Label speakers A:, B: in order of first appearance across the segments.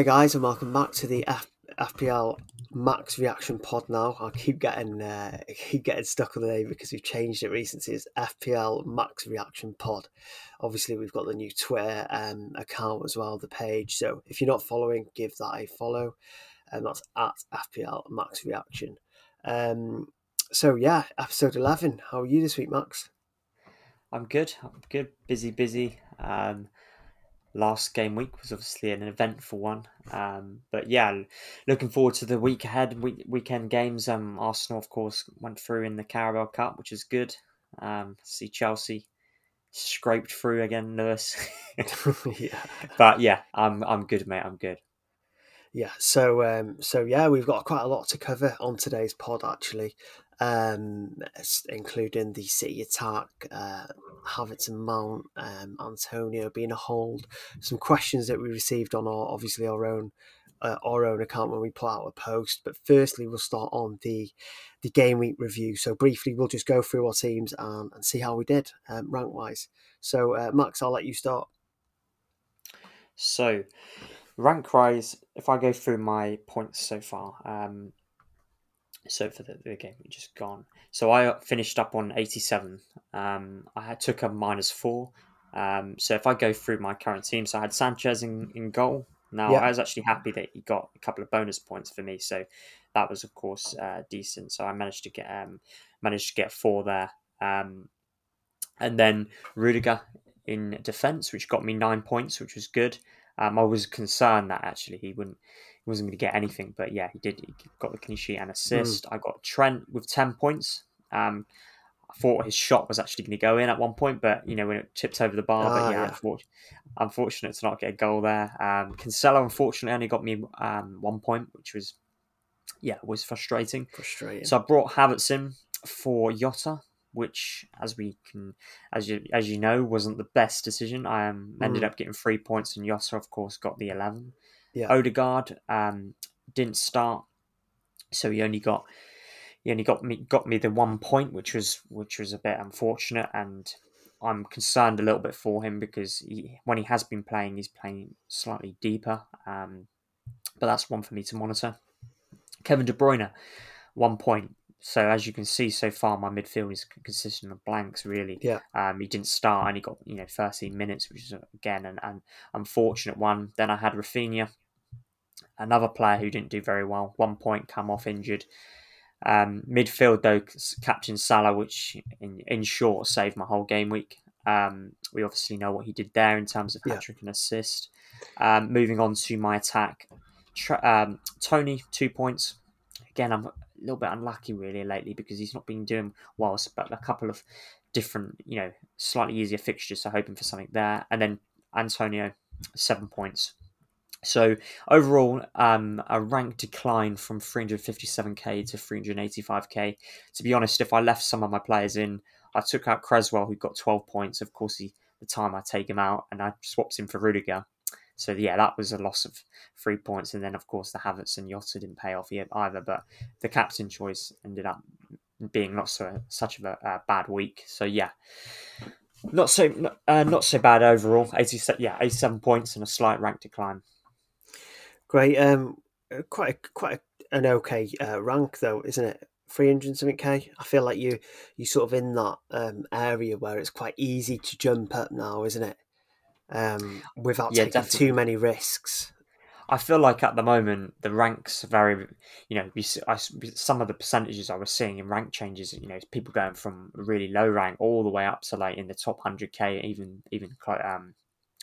A: Hi guys, and welcome back to the F- FPL Max Reaction Pod. Now I keep getting uh, keep getting stuck on the name because we've changed it recently. It's FPL Max Reaction Pod. Obviously, we've got the new Twitter um, account as well, the page. So if you're not following, give that a follow, and that's at FPL Max Reaction. Um, so yeah, episode eleven. How are you this week, Max?
B: I'm good. I'm good. Busy, busy. Um, last game week was obviously an eventful one. Um, but yeah, looking forward to the week ahead, week, weekend games. Um, Arsenal, of course, went through in the Carabao Cup, which is good. Um, see Chelsea scraped through again, Lewis. yeah. But yeah, I'm I'm good, mate. I'm good.
A: Yeah. So um, so yeah, we've got quite a lot to cover on today's pod actually um, including the City attack, uh, Havertz and Mount, um, Antonio being a hold. Some questions that we received on our obviously our own uh, our own account when we put out a post. But firstly, we'll start on the the game week review. So briefly, we'll just go through our teams and, and see how we did um, rank wise. So uh, Max, I'll let you start.
B: So rank wise, if I go through my points so far, um, so for the, the game we just gone. So I finished up on 87. Um, I had, took a minus four. Um, so if I go through my current team, so I had Sanchez in, in goal. Now I was actually happy that he got a couple of bonus points for me, so that was of course uh, decent. So I managed to get um, managed to get four there, um, and then Rudiger in defence, which got me nine points, which was good. Um, I was concerned that actually he wouldn't wasn't going to get anything, but yeah, he did. He got the clean sheet and assist. Mm. I got Trent with ten points. Um, I thought his shot was actually going to go in at one point, but you know when it tipped over the bar. but ah, yeah, yeah. Unfortunate, unfortunate to not get a goal there. Um, Cancelo unfortunately only got me um, one point, which was yeah was frustrating.
A: Frustrating.
B: So I brought Havertz in for Jota, which, as we can, as you as you know, wasn't the best decision. I um, ended mm. up getting three points, and Jota, of course, got the eleven. Yeah. Odegaard um, didn't start, so he only got he only got me got me the one point, which was which was a bit unfortunate, and I'm concerned a little bit for him because he, when he has been playing, he's playing slightly deeper. Um, but that's one for me to monitor. Kevin De Bruyne, one point. So as you can see so far, my midfield is consistent of blanks. Really,
A: yeah.
B: Um, he didn't start, and he got you know 13 minutes, which is again an, an unfortunate one. Then I had Raphinha, another player who didn't do very well. One point, come off injured. Um, midfield though, Captain Salah, which in in short saved my whole game week. Um, we obviously know what he did there in terms of hat trick yeah. and assist. Um, moving on to my attack, um, Toney two points. Again, I'm a little bit unlucky really lately because he's not been doing well. But a couple of different, you know, slightly easier fixtures. So hoping for something there. And then Antonio, seven points. So overall, um, a rank decline from 357k to 385k. To be honest, if I left some of my players in, I took out Creswell, who got 12 points. Of course, he, the time I take him out, and I swapped him for Rudiger. So yeah, that was a loss of three points, and then of course the Havertz and Jota didn't pay off either. But the captain choice ended up being not so such of a, a bad week. So yeah, not so uh, not so bad overall. 87, yeah, eighty-seven points and a slight rank decline.
A: Great, um, quite a, quite a, an okay uh, rank though, isn't it? Three hundred something k. I feel like you you sort of in that um, area where it's quite easy to jump up now, isn't it? um, without yeah, taking definitely. too many risks.
B: I feel like at the moment the ranks very, you know, I, some of the percentages I was seeing in rank changes, you know, people going from really low rank all the way up to like in the top hundred k, even even um,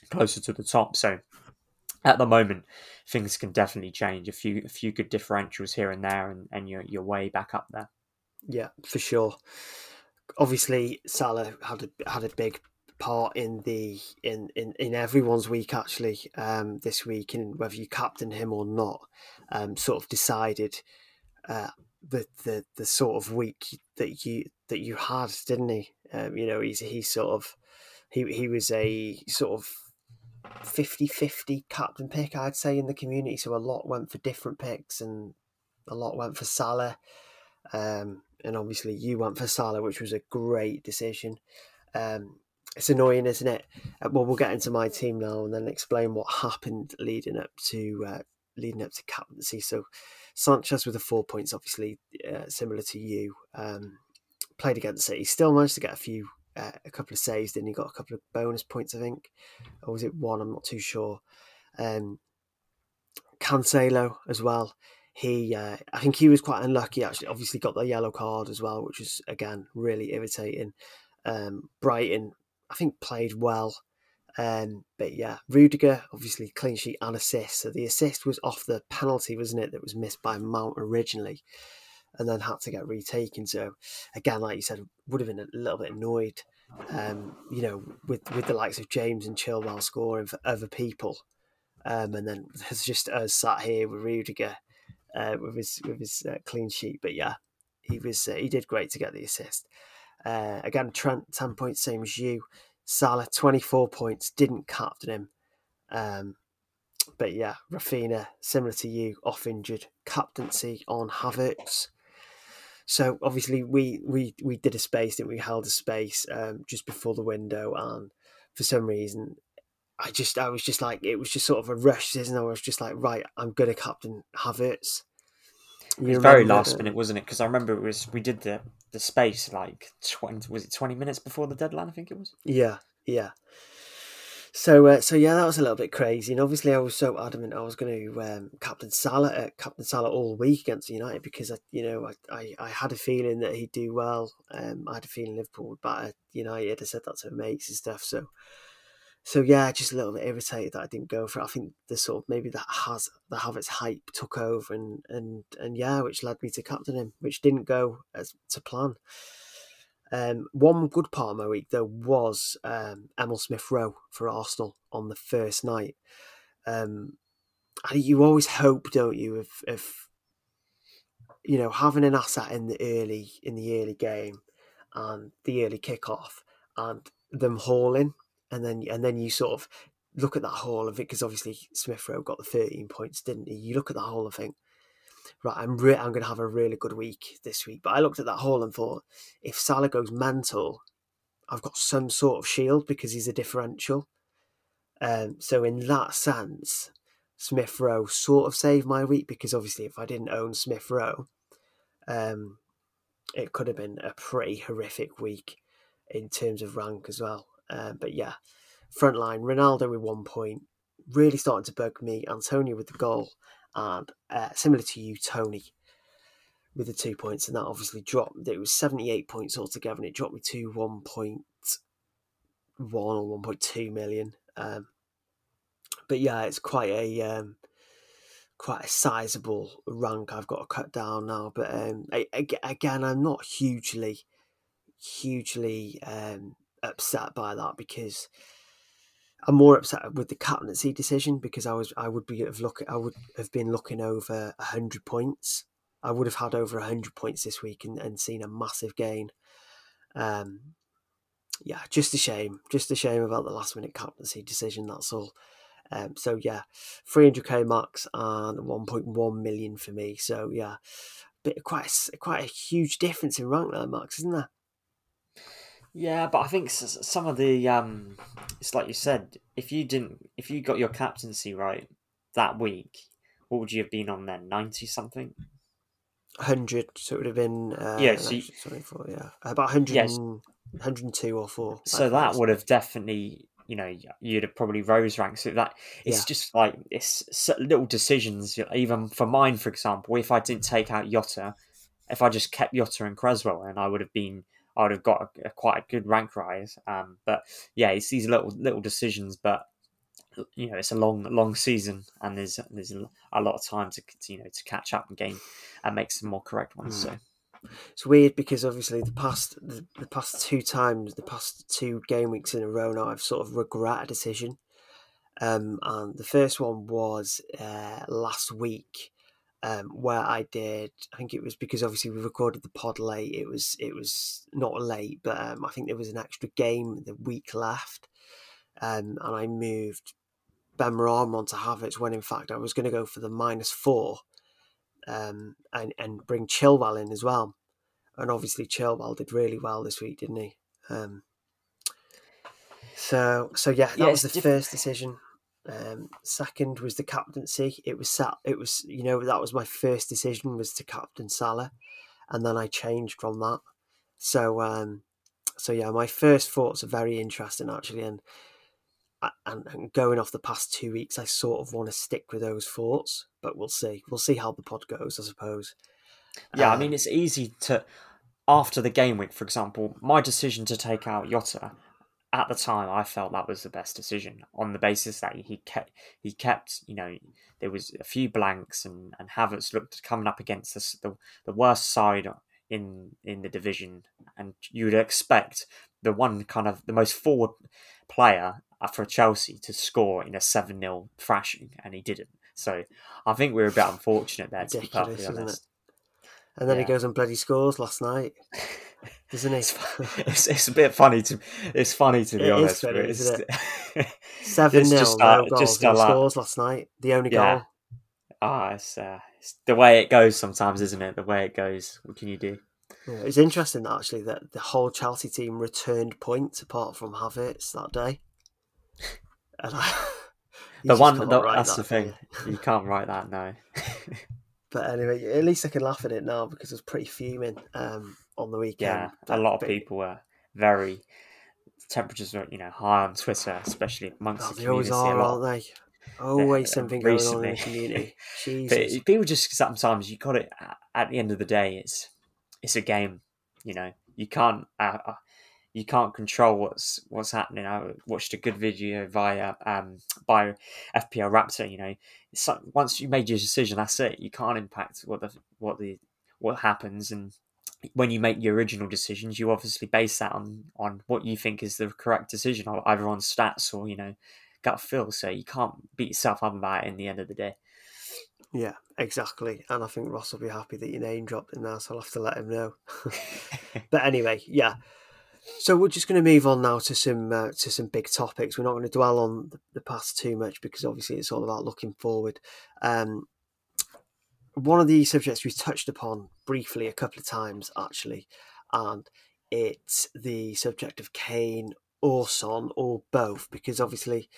B: closer to the top. So at the moment, things can definitely change. A few a few good differentials here and there, and, and you're you're way back up there.
A: Yeah, for sure. Obviously, Salah had a, had a big part in the in in, in everyone's week actually um, this week, and whether you captain him or not, um, sort of decided uh, the the the sort of week that you that you had, didn't he? Um, you know, he's he sort of he he was a sort of 50-50 captain pick, I'd say, in the community. So a lot went for different picks, and a lot went for Salah. Um, and obviously, you went for Salah, which was a great decision. Um, it's annoying, isn't it? Uh, well, we'll get into my team now and then explain what happened leading up to uh, leading up to captaincy. So Sanchez with the four points, obviously uh, similar to you, um, played against City. Still managed to get a few, uh, a couple of saves. Then he got a couple of bonus points, I think, or was it one? I'm not too sure. Um, Cancelo as well. He, uh, I think he was quite unlucky. Actually, obviously got the yellow card as well, which was again really irritating. Um, Brighton, I think played well. Um, but yeah, Rudiger obviously clean sheet and assist. So the assist was off the penalty, wasn't it? That was missed by Mount originally, and then had to get retaken. So again, like you said, would have been a little bit annoyed, um, you know, with with the likes of James and Chilwell scoring for other people, um, and then just us sat here with Rudiger uh, with his with his uh, clean sheet. But yeah, he was uh, he did great to get the assist. Uh, again, Trent ten points, same as you. Salah, 24 points, didn't captain him. Um, but yeah, Raphinha, similar to you, off injured, captaincy on Havertz. So obviously we we we did a space, didn't we? Held a space um, just before the window, and for some reason, I just I was just like it was just sort of a rush season. I was just like, right, I'm gonna captain Havertz.
B: You it was very last minute, wasn't it? Because I remember it was we did the the space like twenty was it twenty minutes before the deadline? I think it was.
A: Yeah, yeah. So, uh, so yeah, that was a little bit crazy, and obviously, I was so adamant I was going to um, captain Salah, uh, captain Salah all week against United because I, you know, I, I, I had a feeling that he'd do well. Um, I had a feeling Liverpool would batter United. I said that to mates and stuff. So, so yeah, just a little bit irritated that I didn't go for it. I think the sort of maybe that has the Havertz hype took over and and and yeah, which led me to captain him, which didn't go as to plan. Um, one good part of my week though was um, Emil Smith Rowe for Arsenal on the first night. Um, you always hope, don't you, if if you know having an asset in the early in the early game and the early kickoff and them hauling and then and then you sort of look at that haul of it because obviously Smith Rowe got the 13 points, didn't he? You look at that haul and think, right, I'm re- I'm going to have a really good week this week. But I looked at that haul and thought, if Salah goes mental, I've got some sort of shield because he's a differential. Um, so in that sense, Smith Rowe sort of saved my week because obviously if I didn't own Smith Rowe, um, it could have been a pretty horrific week in terms of rank as well. Um, but yeah, front line, Ronaldo with one point, really starting to bug me. Antonio with the goal, and uh, similar to you, Toney, with the two points, and that obviously dropped. It was 78 points altogether, and it dropped me to 1.1 or 1.2 million. Um, but yeah, it's quite a um, quite a sizable rank I've got to cut down now. But um, I, again, I'm not hugely, hugely um, upset by that because I'm more upset with the captaincy decision because I was I would be have look I would have been looking over hundred points. I would have had over hundred points this week and, and seen a massive gain. Um, yeah, just a shame. Just a shame about the last minute captaincy decision. That's all. Um, so yeah, 300k max and 1.1 million for me. So yeah, bit quite a, quite a huge difference in rank there, Max, isn't there?
B: Yeah, but I think some of the um, it's like you said. If you didn't, if you got your captaincy right that week, what would you have been on then? Ninety something.
A: Hundred, so it would have been uh,
B: yeah, so you,
A: yeah, about 100, yes. 102 or four.
B: So that would have definitely, you know, you'd have probably rose ranks. So that it's yeah. just like it's little decisions. Even for mine, for example, if I didn't take out Jota, if I just kept Jota and Creswell, and I would have been I would have got a, a, quite a good rank rise. Um, but yeah, it's these little little decisions, but you know it's a long long season and there's there's a lot of time to you know to catch up and gain and make some more correct ones. Mm. So
A: it's weird because obviously the past the, the, past two times, the past two game weeks in a row now, I've sort of regret a decision. Um, and the first one was uh, last week um, where I did. I think it was because obviously we recorded the pod late. It was it was not late, but um, I think there was an extra game the week left, um, and I moved Benrahma onto Havertz when in fact I was going to go for the minus four, um, and and bring Chilwell in as well, and obviously Chilwell did really well this week, didn't he? Um, So so yeah, that
B: Yeah,
A: was the
B: diff-
A: first decision. Um, second was the captaincy. It was sat. It was you know that was my first decision was to captain Salah, and then I changed from that. So um, so yeah, my first thoughts are very interesting actually, and and, and going off the past two weeks, I sort of want to stick with those thoughts, but we'll see. We'll see how the pod goes, I suppose.
B: Yeah, I
A: Um,
B: mean, it's easy to. After the game week, for example, my decision to take out Jota, at the time, I felt that was the best decision on the basis that he kept, he kept, you know, there was a few blanks and and Havertz looked coming up against the the, the worst side in in the division, and you would expect the one kind of the most forward player for Chelsea to score in a seven 0 thrashing, and he didn't. So I think we were a bit unfortunate there, to be perfectly honest.
A: and then
B: yeah.
A: he goes and bloody scores last night, doesn't he?
B: it's, it's a bit funny to it's funny to be
A: It is
B: honest.
A: funny,
B: it's,
A: isn't Seven
B: It's just,
A: no
B: uh,
A: goals.
B: just
A: no scores last night. The only
B: Yeah.
A: goal.
B: ah, it's, uh, it's the way it goes sometimes, isn't it? The way it goes. What can you do?
A: Yeah, it's interesting that actually that the whole Chelsea team returned points apart from Havertz that day. And I,
B: The one the, that's
A: that,
B: the thing.
A: you?
B: You can't write that. No.
A: But anyway, at least I can laugh at it now because I was pretty fuming um, on the weekend.
B: yeah, a lot of
A: but-
B: people were very temperatures were you know high on Twitter, especially amongst
A: Oh,
B: the
A: they always
B: community. a
A: are,
B: lot.
A: aren't they? Always something going on in the community. Jesus.
B: it- people just sometimes you got it. At the end of the day, it's it's a game. You know, you can't uh, uh, you can't control what's what's happening. I watched a good video via um by FPL Raptor. You know, like once you made your decision, that's it. You can't impact what the what the what happens and. When you make your original decisions, you obviously base that on, on what you think is the correct decision, either on stats or you know gut feel. So you can't beat yourself up about it in the end of the day.
A: Yeah, exactly. And I think Ross will be happy that your name dropped in there, so I'll have to let him know. but anyway, yeah. So we're just going to move on now to some uh, to some big topics. We're not going to dwell on the, the past too much because obviously it's all about looking forward. Um, one of the subjects we've touched upon briefly a couple of times actually, and it's the subject of Kane or Son or both because obviously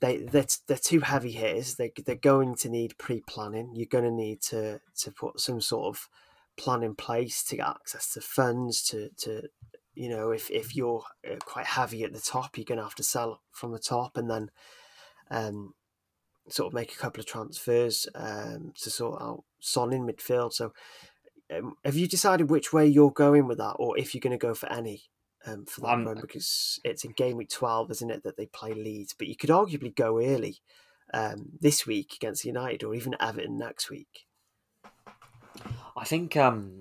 A: they they're, they're two heavy hitters. They they're going to need pre planning. You're going to need to to put some sort of plan in place to get access to funds. To to you know if if you're uh, quite heavy at the top, you're going to have to sell from the top and then um sort of make a couple of transfers um to sort out Son in midfield. So. Um, have you decided which way you're going with that, or if you're going to go for any um, for that run? Because it's in game week twelve, isn't it, that they play Leeds? But you could arguably go early um, this week against United, or even Everton next week.
B: I think um,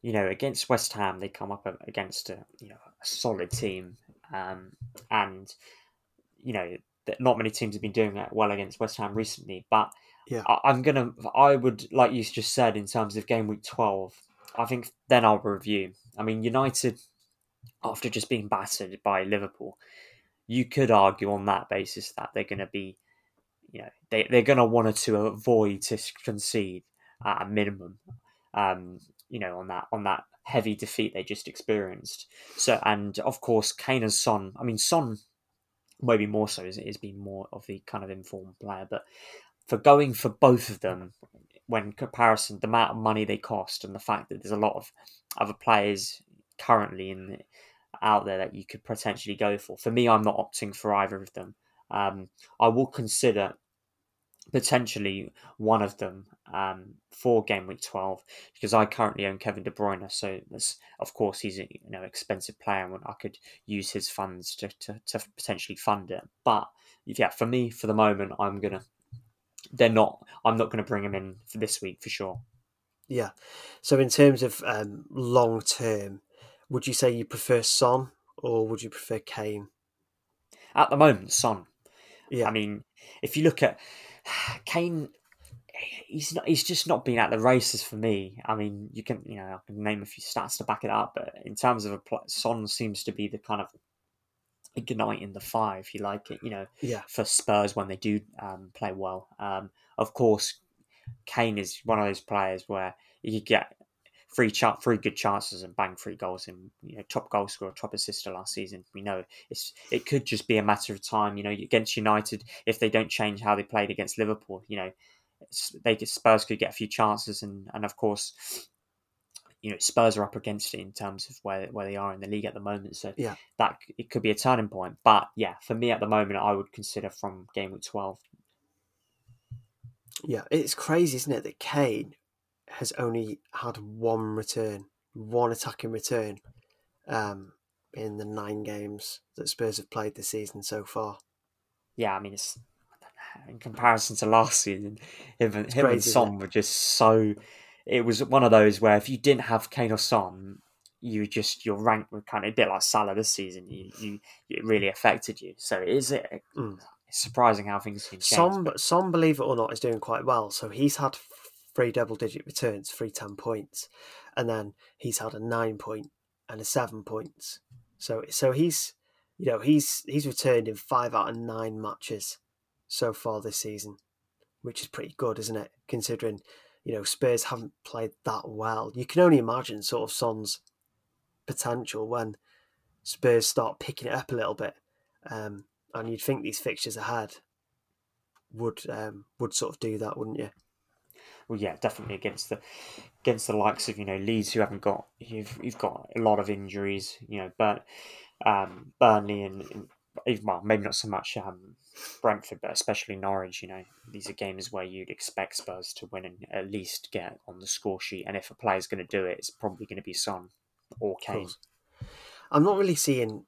B: you know against West Ham they come up against a you know a solid team, um, and you know that not many teams have been doing that well against West Ham recently. But
A: Yeah.
B: I, I'm gonna I would like you just said in terms of game week twelve. I think then I'll review. I mean United after just being battered by Liverpool, you could argue on that basis that they're going to be, you know, they they're going to want to avoid to concede at a minimum. Um, you know, on that on that heavy defeat they just experienced. So, and of course, Kane and Son. I mean, Son maybe more so is is being more of the kind of informed player, but for going for both of them when comparison the amount of money they cost and the fact that there's a lot of other players currently in the, out there that you could potentially go for. For me, I'm not opting for either of them. Um, I will consider potentially one of them um, for game week 12 because I currently own Kevin De Bruyne. So of course, he's a you know expensive player and I could use his funds to, to, to potentially fund it. But yeah, for me, for the moment, I'm gonna. They're not. I'm not going to bring him in for this week for sure.
A: Yeah. So in terms of um, long term, would you say you prefer Son or would you prefer Kane?
B: At the moment, Son.
A: Yeah.
B: I mean, if you look at Kane, he's not. He's just not been at the races for me. I mean, you can you know I can name a few stats to back it up, but in terms of a Son seems to be the kind of igniting the fire, if you like it. You know,
A: yeah.
B: for Spurs when they do um, play well. Um, of course, Kane is one of those players where you get three chart three good chances and bang three goals and you know top goal scorer, top assister last season. We know it's it could just be a matter of time. You know, against United, if they don't change how they played against Liverpool, you know, they Spurs could get a few chances and and of course. You know, Spurs are up against it in terms of where where they are in the league at the moment. So
A: Yeah.
B: that it could be a turning point. But yeah, for me at the moment, I would consider from game week twelve
A: Yeah, it's crazy, isn't it, that Kane has only had one return, one attacking return, um, in the nine games that Spurs have played this season so far.
B: yeah, I mean, it's in comparison to last season, him, and- him and
A: crazy,
B: Son were just so. It was one of those where if you didn't have Kane or Son, you just your rank would kind of a bit like Salah this season. You, you it really affected you. So it is it.
A: Mm.
B: It's surprising how things can change.
A: Son, Son believe it or not, is doing quite well. So he's had three double-digit returns, three ten points, and then he's had a nine point and a seven points. So, so he's, you know, he's he's returned in five out of nine matches so far this season, which is pretty good, isn't it? Considering, you know, Spurs haven't played that well. You can only imagine sort of Son's potential when Spurs start picking it up a little bit. Um, and you'd think these fixtures ahead would um, would sort of do that, wouldn't you?
B: well, yeah, definitely against the against the likes of you know Leeds who haven't got you've you've got a lot of injuries. You know, but um, Burnley and, and even well, maybe not so much um, Brentford, but especially Norwich. You know, these are games where you'd expect Spurs to win and at least get on the score sheet. And if a player's going to do it, it's probably going to be Son or Kane.
A: I'm not really seeing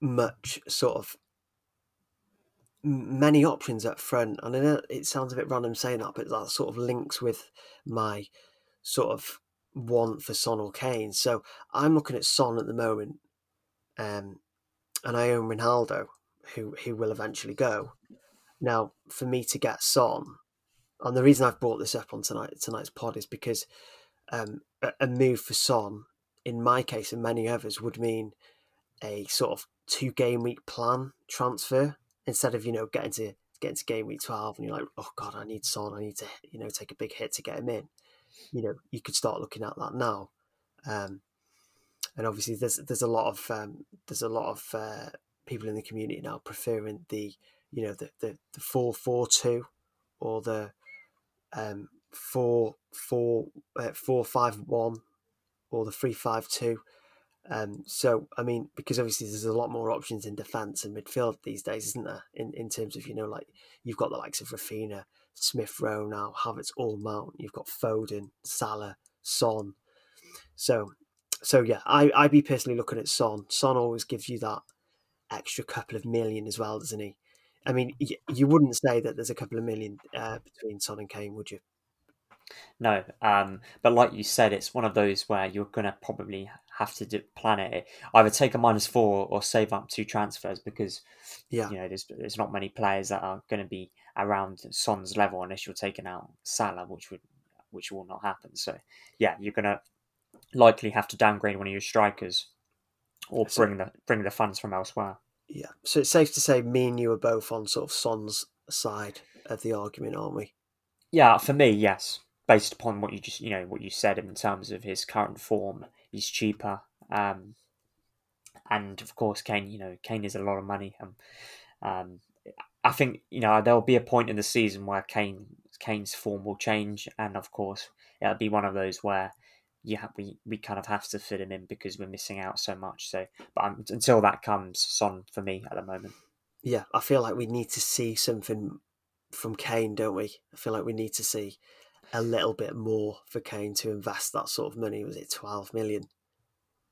A: much sort of many options up front, and I know it sounds a bit random saying that, but that sort of links with my sort of want for Son or Kane. So I'm looking at Son at the moment, um, and I own Ronaldo, who who will eventually go. Now, for me to get Son, and the reason I've brought this up on tonight tonight's pod is because um, a, a move for Son, in my case and many others, would mean a sort of two game week plan transfer instead of you know getting to getting to game week twelve and you're like, oh god, I need Son, I need to you know take a big hit to get him in. You know, you could start looking at that now. Um, and obviously, there's there's a lot of um, there's a lot of uh, people in the community now preferring the you know the the, the four four two or the um, four four uh, four five one or the three five two. Um, so I mean, because obviously there's a lot more options in defence and midfield these days, isn't there? In in terms of you know like you've got the likes of Raphinha, Smith Rowe now, Havertz, all mount. You've got Foden, Salah, Son. So so yeah, I I'd be personally looking at Son. Son always gives you that extra couple of million as well, doesn't he? I mean, y- you wouldn't say that there's a couple of million uh, between Son and Kane, would you?
B: No, um, but like you said, it's one of those where you're going to probably have to do, plan it. Either take a minus four or save up two transfers because
A: Yeah.
B: you know there's there's not many players that are going to be around Son's level unless you're taking out Salah, which would which will not happen. So yeah, you're going to likely have to downgrade one of your strikers or
A: So-
B: bring the bring the funds from elsewhere.
A: Yeah. So it's safe to say me and you are both on sort of Son's side of the argument, aren't we?
B: Yeah, for me, yes. Based upon what you just you know what you said in terms of his current form, he's cheaper. Um, and of course, Kane. You know, Kane is a lot of money. Um, um, I think you know there'll be a point in the season where Kane Kane's form will change, and of course, it'll be one of those where we we kind of have to fit him in because we're missing out so much. So, but um, until that comes, Son for me at the moment.
A: Yeah. I feel like we need to see something from Kane, don't we? I feel like we need to see a little bit more for Kane to invest that sort of money. Was it 12 million?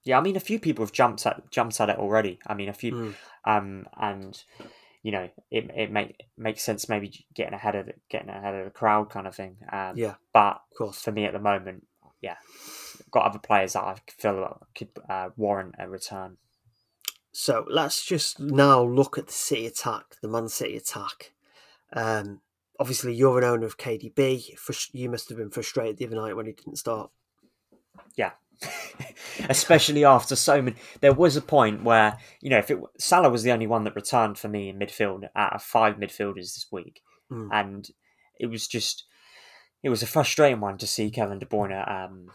B: Yeah, I mean, a few people have jumped at jumped at it already. I mean, a few,
A: Mm.
B: um, and you know, it it make makes sense maybe getting ahead of it, getting ahead of the crowd kind of thing. Um,
A: Yeah,
B: but
A: of course.
B: for me at the moment, yeah, got other players that I feel could uh, warrant a return.
A: So let's just now look at the City attack, the Man City attack. Um, obviously, you're an owner of KDB. You must have been frustrated the other night when he didn't start.
B: Yeah. Especially after so many, there was a point where you know if it Salah was the only one that returned for me in midfield out of five midfielders this week,
A: Mm.
B: and it was just it was a frustrating one to see Kevin De Bruyne um,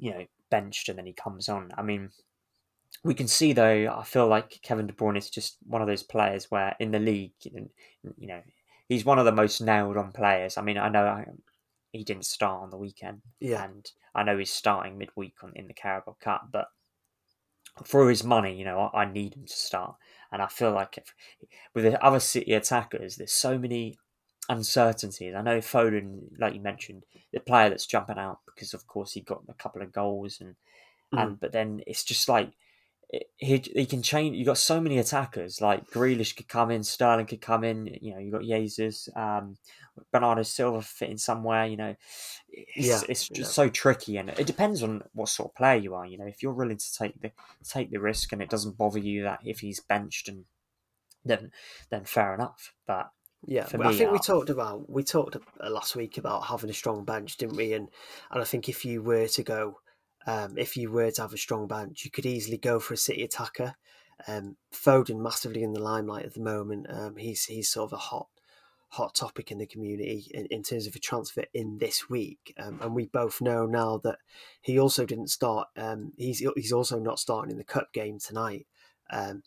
B: you know, benched and then he comes on. I mean, we can see though. I feel like Kevin De Bruyne is just one of those players where in the league, you know, he's one of the most nailed on players. I mean, I know um, he didn't start on the weekend,
A: yeah,
B: and I know he's starting midweek on in the Carabao Cup, but for his money, you know, I, I need him to start. And I feel like if, with the other City attackers, there's so many uncertainties. I know Foden, like you mentioned, the player that's jumping out because, of course, he got a couple of goals, and mm. and but then it's just like he he can change. You got so many attackers like Grealish could come in, Sterling could come in. You know, you got Jesus, um, Bernardo Silva fit in somewhere. You know, it's, yeah, it's just yeah. so tricky, and it depends on what sort of player you are. You know, if you're willing to take the take the risk, and it doesn't bother you that if he's benched, and then then fair enough. But
A: yeah, me, I think we talked about we talked last week about having a strong bench, didn't we? And and I think if you were to go um, if you were to have a strong bench, you could easily go for a City attacker. Um, Foden massively in the limelight at the moment. Um, he's he's sort of a hot hot topic in the community in, in terms of a transfer in this week. Um, and we both know now that he also didn't start. Um, he's he's also not starting in the cup game tonight. Um,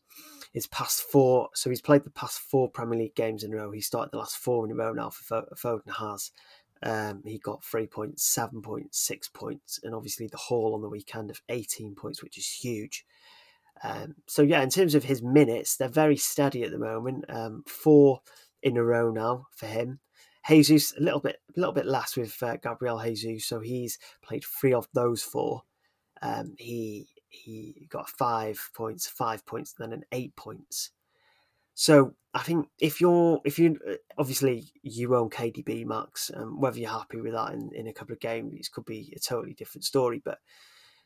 A: his past four, so he's played the past four Premier League games in a row. He started the last four in a row now for Foden has. Um, he got three points, seven points, six points, and obviously the haul on the weekend of 18 points, which is huge. Um, so yeah, in terms of his minutes, they're very steady at the moment. Um, four in a row now for him. Jesus a little bit, a little bit less with uh, Gabriel Jesus, so he's played three of those four. Um, he he got five points, five points, then an eight points. So I think if you're if you uh, obviously you own KDB Max, um, whether you're happy with that in, in a couple of games it could be a totally different story. But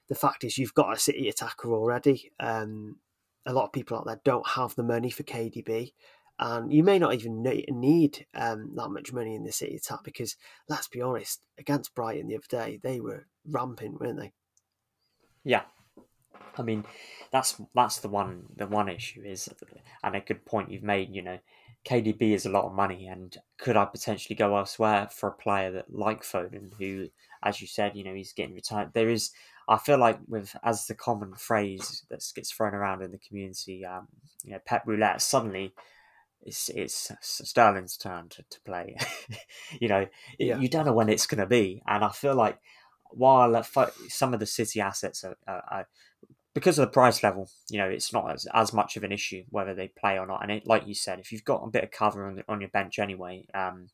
A: the fact is, you've got a City attacker already. Um, a lot of people out there don't have the money for KDB, and you may not even need um, that much money in the City attack because let's be honest, against Brighton the other day, they were ramping, weren't they?
B: Yeah, I mean, that's that's the one the one issue is, and a good point you've made. You know, KDB is a lot of money, and could I potentially go elsewhere for a player that like Foden, who, as you said, you know, he's getting retired. There is, I feel like with as the common phrase that gets thrown around in the community, um, you know, Pep roulette. Suddenly, it's it's Sterling's turn to, to play. you know, yeah. you don't know when it's going to be, and I feel like while some of the City assets are, are, are because of the price level, you know, it's not as, as much of an issue whether they play or not. And it, like you said, if you've got a bit of cover on, the, on your bench anyway, um,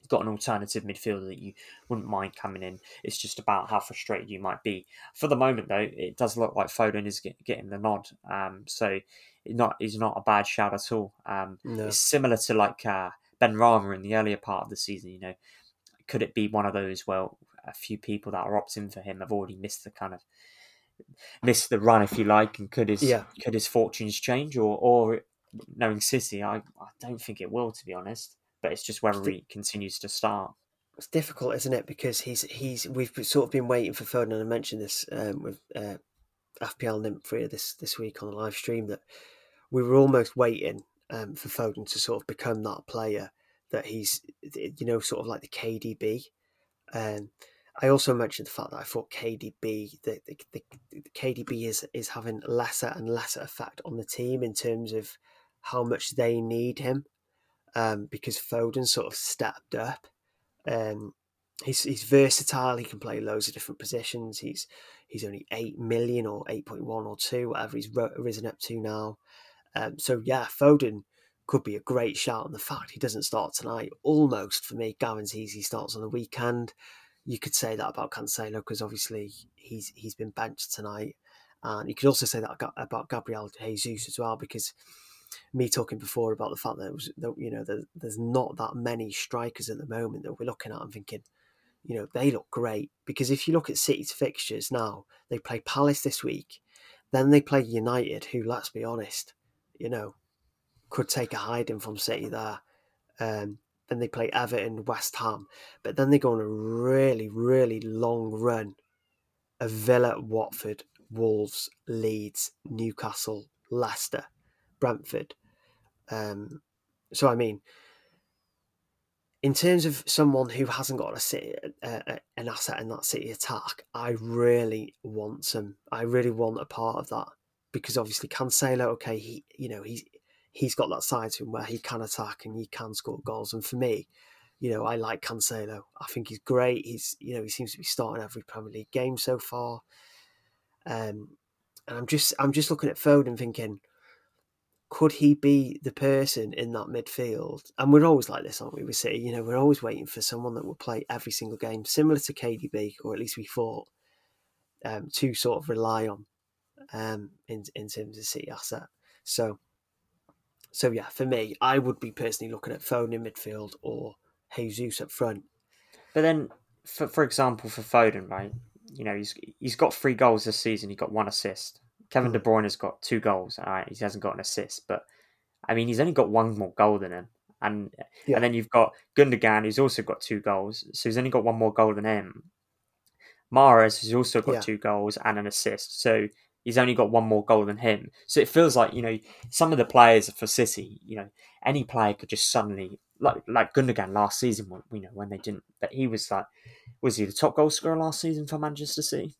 B: you've got an alternative midfielder that you wouldn't mind coming in. It's just about how frustrated you might be. For the moment, though, it does look like Foden is get, getting the nod. Um, so not is not a bad shout at all. Um, no. It's similar to like uh, Benrahma in the earlier part of the season. You know, could it be one of those? Well, a few people that are opting for him have already missed the kind of missed the run, if you like, and could his yeah. could his fortunes change, or or knowing City, I, I don't think it will, to be honest. But it's just whether he continues to start.
A: It's difficult, isn't it? Because he's he's we've sort of been waiting for Foden, and I mentioned this um, with uh, FPL Nymph this this week on the live stream that we were almost waiting um, for Foden to sort of become that player that he's you know sort of like the KDB. Um, I also mentioned the fact that I thought KDB, the, the, the, the, KDB is is having lesser and lesser effect on the team in terms of how much they need him, um, because Foden sort of stepped up. Um, he's he's versatile. He can play loads of different positions. He's he's only eight million or eight point one or two, whatever he's risen up to now. Um, so yeah, Foden could be a great shout. And the fact he doesn't start tonight almost for me guarantees he starts on the weekend you could say that about Cancelo because obviously he's he's been benched tonight, and you could also say that about Gabriel Jesus as well because me talking before about the fact that, was, that you know there, there's not that many strikers at the moment that we're looking at and thinking, you know, they look great because if you look at City's fixtures now, they play Palace this week, then they play United, who let's be honest, you know, could take a hiding from City there. Um, then they play Everton, West Ham, but then they go on a really, really long run of Villa, Watford, Wolves, Leeds, Newcastle, Leicester, Brentford. Um, so I mean, in terms of someone who hasn't got a city, uh, an asset in that city attack, I really want some. I really want a part of that because obviously Cancelo, okay, he you know he's he's got that side to him where he can attack and he can score goals. And for me, you know, I like Cancelo. I think he's great. He's you know he seems to be starting every Premier League game so far. Um, and I'm just I'm just looking at Foden thinking could he be the person in that midfield? And we're always like this, aren't we? We say, you know, we're always waiting for someone that will play every single game, similar to KDB, or at least we thought, um, to sort of rely on um, in in terms of City asset. So, so yeah, for me, I would be personally looking at Foden in midfield or Jesus up front.
B: But then, for for example, for Foden, right? You know, he's he's got three goals this season. He got one assist. Kevin hmm. De Bruyne has got two goals. All right, he hasn't got an assist, but I mean, he's only got one more goal than him. And yeah. and then you've got Gundogan, who's also got two goals, so he's only got one more goal than him. Mahrez has also got yeah. two goals and an assist, so he's only got one more goal than him. So it feels like you know some of the players for City, you know, any player could just suddenly like like Gundogan last season, you know, when they didn't, but he was like, was he the top goal scorer last season for Manchester City?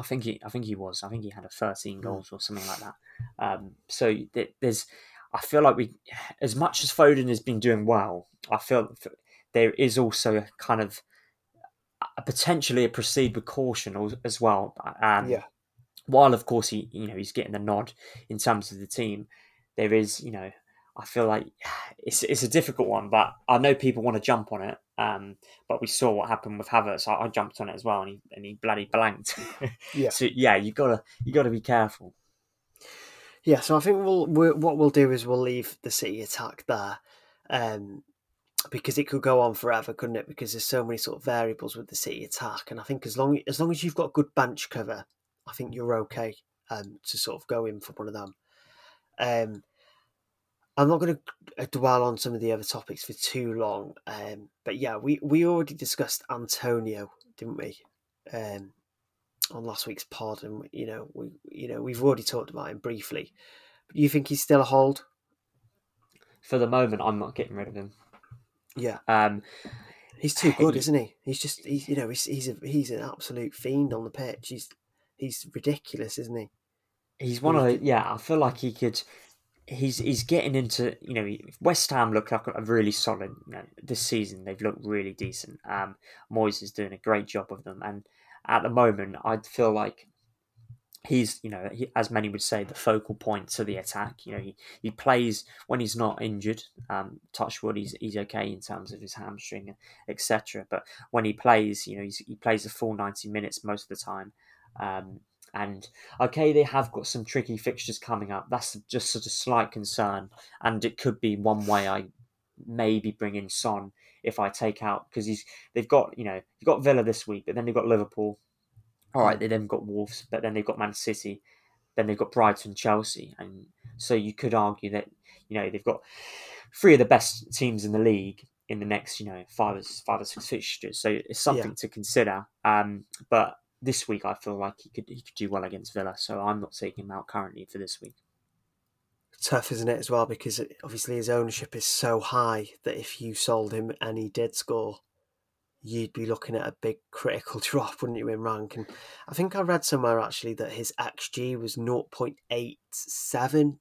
B: I think he, I think he was. I think he had a 13 hmm. goals or something like that. Um, so there's, I feel like we, as much as Foden has been doing well, I feel there is also a kind of a potentially a proceed with caution as well. Um, yeah. While of course he, you know, he's getting the nod in terms of the team, there is, you know, I feel like it's it's a difficult one, but I know people want to jump on it. Um, but we saw what happened with Havertz. I, I jumped on it as well, and he and he bloody blanked. yeah. so yeah, you gotta you gotta be careful.
A: Yeah. So I think we'll, we what we'll do is we'll leave the City attack there, um, because it could go on forever, couldn't it? Because there's so many sort of variables with the City attack, and I think as long as long as you've got good bench cover, I think you're okay um, to sort of go in for one of them. Um, I'm not going to dwell on some of the other topics for too long, um, but yeah, we, we already discussed Antonio, didn't we, um, on last week's pod, and you know we you know we've already talked about him briefly. But do you think he's still a hold?
B: For the moment, I'm not getting rid of him.
A: Yeah, um, he's too good, isn't he? He's just he's you know he's he's a, he's an absolute fiend on the pitch. He's he's ridiculous, isn't he?
B: He's one of the, yeah. I feel like he could he's he's getting into you know West Ham look like a really solid you know, this season. They've looked really decent. Um, Moyes is doing a great job of them, and at the moment, I feel like he's you know he, as many would say the focal point to the attack. You know he, he plays when he's not injured. Um, Touchwood, he's he's okay in terms of his hamstring, etc. But when he plays, you know he plays the full ninety minutes most of the time. Um, and okay, they have got some tricky fixtures coming up. That's just sort of slight concern, and it could be one way I maybe bring in Son if I take out because he's they've got you know you've got Villa this week, but then they've got Liverpool. All right, they then got Wolves, but then they've got Man City, then they've got Brighton, Chelsea, and so you could argue that you know they've got three of the best teams in the league in the next you know five or five or six fixtures. So it's something yeah. to consider. Um, but this week I feel like he could he could do well against Villa, so I'm not taking him out currently for this week.
A: Tough, isn't it, as well? Because obviously his ownership is so high that if you sold him and he did score, you'd be looking at a big critical drop, wouldn't you, in rank? And I think I read somewhere actually that his XG was 0.87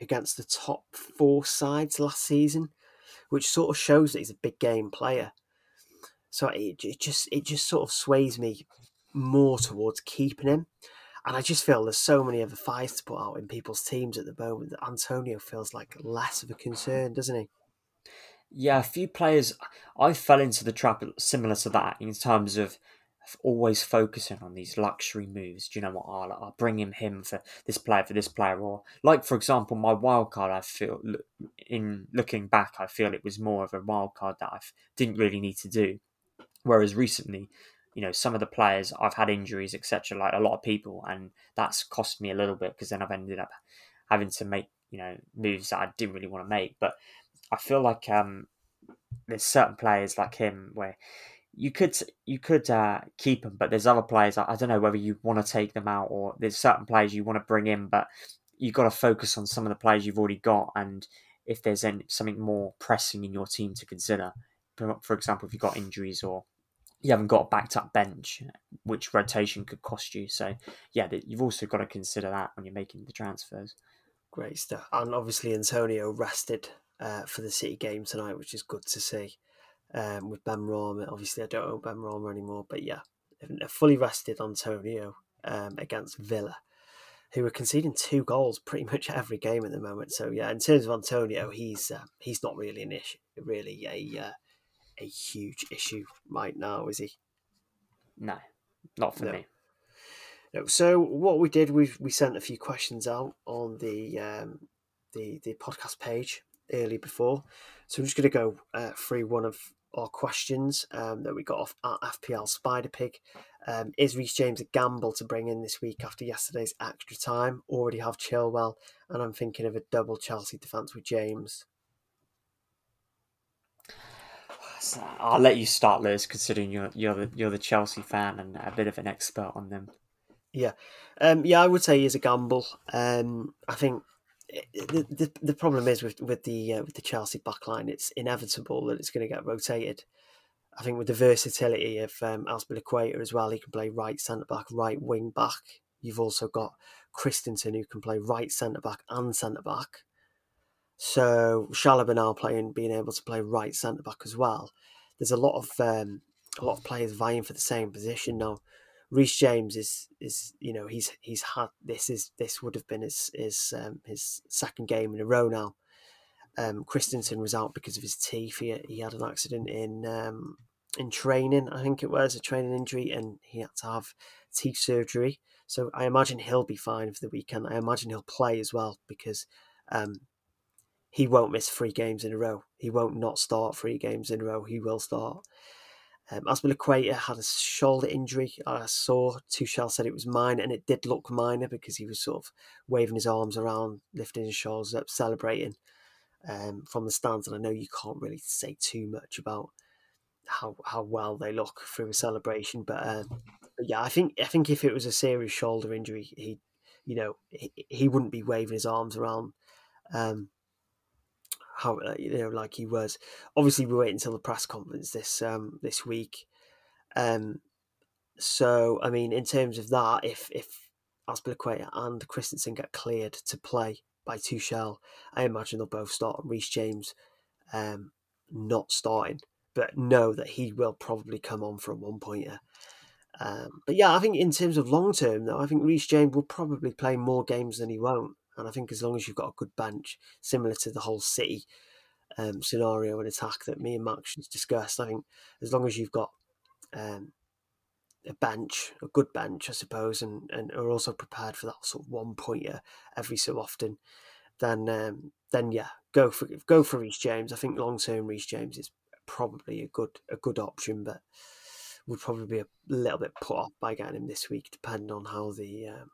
A: against the top four sides last season, which sort of shows that he's a big game player. So it, it just it just sort of sways me more towards keeping him. And I just feel there's so many other fires to put out in people's teams at the moment that Antonio feels like less of a concern, doesn't he?
B: Yeah, a few players. I fell into the trap similar to that in terms of always focusing on these luxury moves. Do you know what? I'll, I'll bring him him for this player for this player, or like for example, my wild card. I feel in looking back, I feel it was more of a wild card that I didn't really need to do. Whereas recently, you know, some of the players I've had injuries, etc., like a lot of people, and that's cost me a little bit because then I've ended up having to make you know moves that I didn't really want to make. But I feel like um, there's certain players like him where you could you could uh, keep them, but there's other players I, I don't know whether you want to take them out or there's certain players you want to bring in, but you've got to focus on some of the players you've already got, and if there's any, something more pressing in your team to consider, for example, if you've got injuries or you haven't got a backed up bench, which rotation could cost you. So, yeah, you've also got to consider that when you're making the transfers.
A: Great stuff. And obviously, Antonio rested uh, for the City game tonight, which is good to see. Um, with Benrahma, obviously, I don't own Benrahma anymore, but yeah, a fully rested Antonio um, against Villa, who are conceding two goals pretty much every game at the moment. So yeah, in terms of Antonio, he's uh, he's not really an issue, really a uh, a huge issue right now, is he?
B: No, not for no. me.
A: No. So what we did, we we sent a few questions out on the um, the the podcast page early before. So I'm just going to go uh, through one of our questions um, that we got off at FPL Spider Pig. Um, is Reece James a gamble to bring in this week after yesterday's extra time? Already have Chilwell, and I'm thinking of a double Chelsea defence with James.
B: I'll let you start, Liz, considering you're you're the you're the Chelsea fan and a bit of an expert on them.
A: Yeah, um, yeah, I would say he's a gamble. Um, I think the, the the problem is with with the uh, with the Chelsea backline, it's inevitable that it's going to get rotated. I think with the versatility of um, Equator as well, he can play right centre back, right wing back. You've also got Christensen who can play right centre back and centre back. So Chalobah now playing, being able to play right centre back as well. There's a lot of um, a lot of players vying for the same position now. Reece James is is you know he's he's had this is this would have been his his um, his second game in a row now. Um, Christensen was out because of his teeth. He, he had an accident in um, in training, I think it was a training injury, and he had to have teeth surgery. So I imagine he'll be fine for the weekend. I imagine he'll play as well because um, he won't miss three games in a row. He won't not start three games in a row. He will start. Um, Azpilicueta had a shoulder injury. I saw Tuchel said it was minor, and it did look minor because he was sort of waving his arms around, lifting his shoulders up, celebrating um, from the stands. And I know you can't really say too much about how how well they look through a celebration, but, um, but yeah, I think I think if it was a serious shoulder injury, he, you know, he, he wouldn't be waving his arms around. Um, how uh, you know like he was. Obviously, we wait until the press conference this um, this week. Um, so I mean, in terms of that, if if Azpilicueta and Christensen get cleared to play by Tuchel, I imagine they'll both start. Reece James, um, not starting, but know that he will probably come on for a one pointer. Um, but yeah, I think in terms of long term, though, I think Reece James will probably play more games than he won't. And I think as long as you've got a good bench, similar to the whole City um, scenario and attack that me and Max just discussed, I think as long as you've got um, a bench, a good bench, I suppose, and, and are also prepared for that sort of one pointer every so often, then um, then yeah, go for go for Reece James. I think long term Reece James is probably a good a good option, but would probably be a little bit put off by getting him this week, depending on how the um,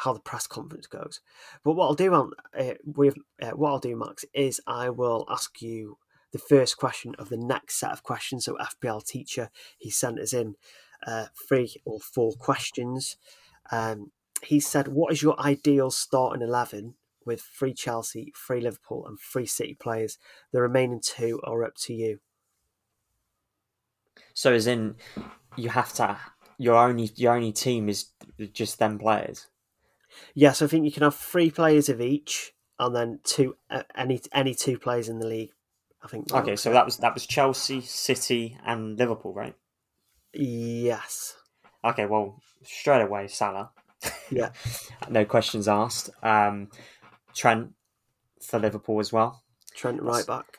A: how the press conference goes. But what I'll do, on, uh, with uh, what I'll do, Max, is I will ask you the first question of the next set of questions. So FPL teacher, he sent us in uh, three or four questions. Um, he said, "What is your ideal starting eleven with three Chelsea, three Liverpool, and three City players? The remaining two are up to you."
B: So, as in, you have to your only your only team is just them players.
A: Yes, I think you can have three players of each, and then two uh, any any two players in the league. I think.
B: Okay, so that was that was Chelsea, City, and Liverpool, right?
A: Yes.
B: Okay, well, straight away, Salah.
A: Yeah.
B: no questions asked. Um, Trent for Liverpool as well.
A: Trent right back.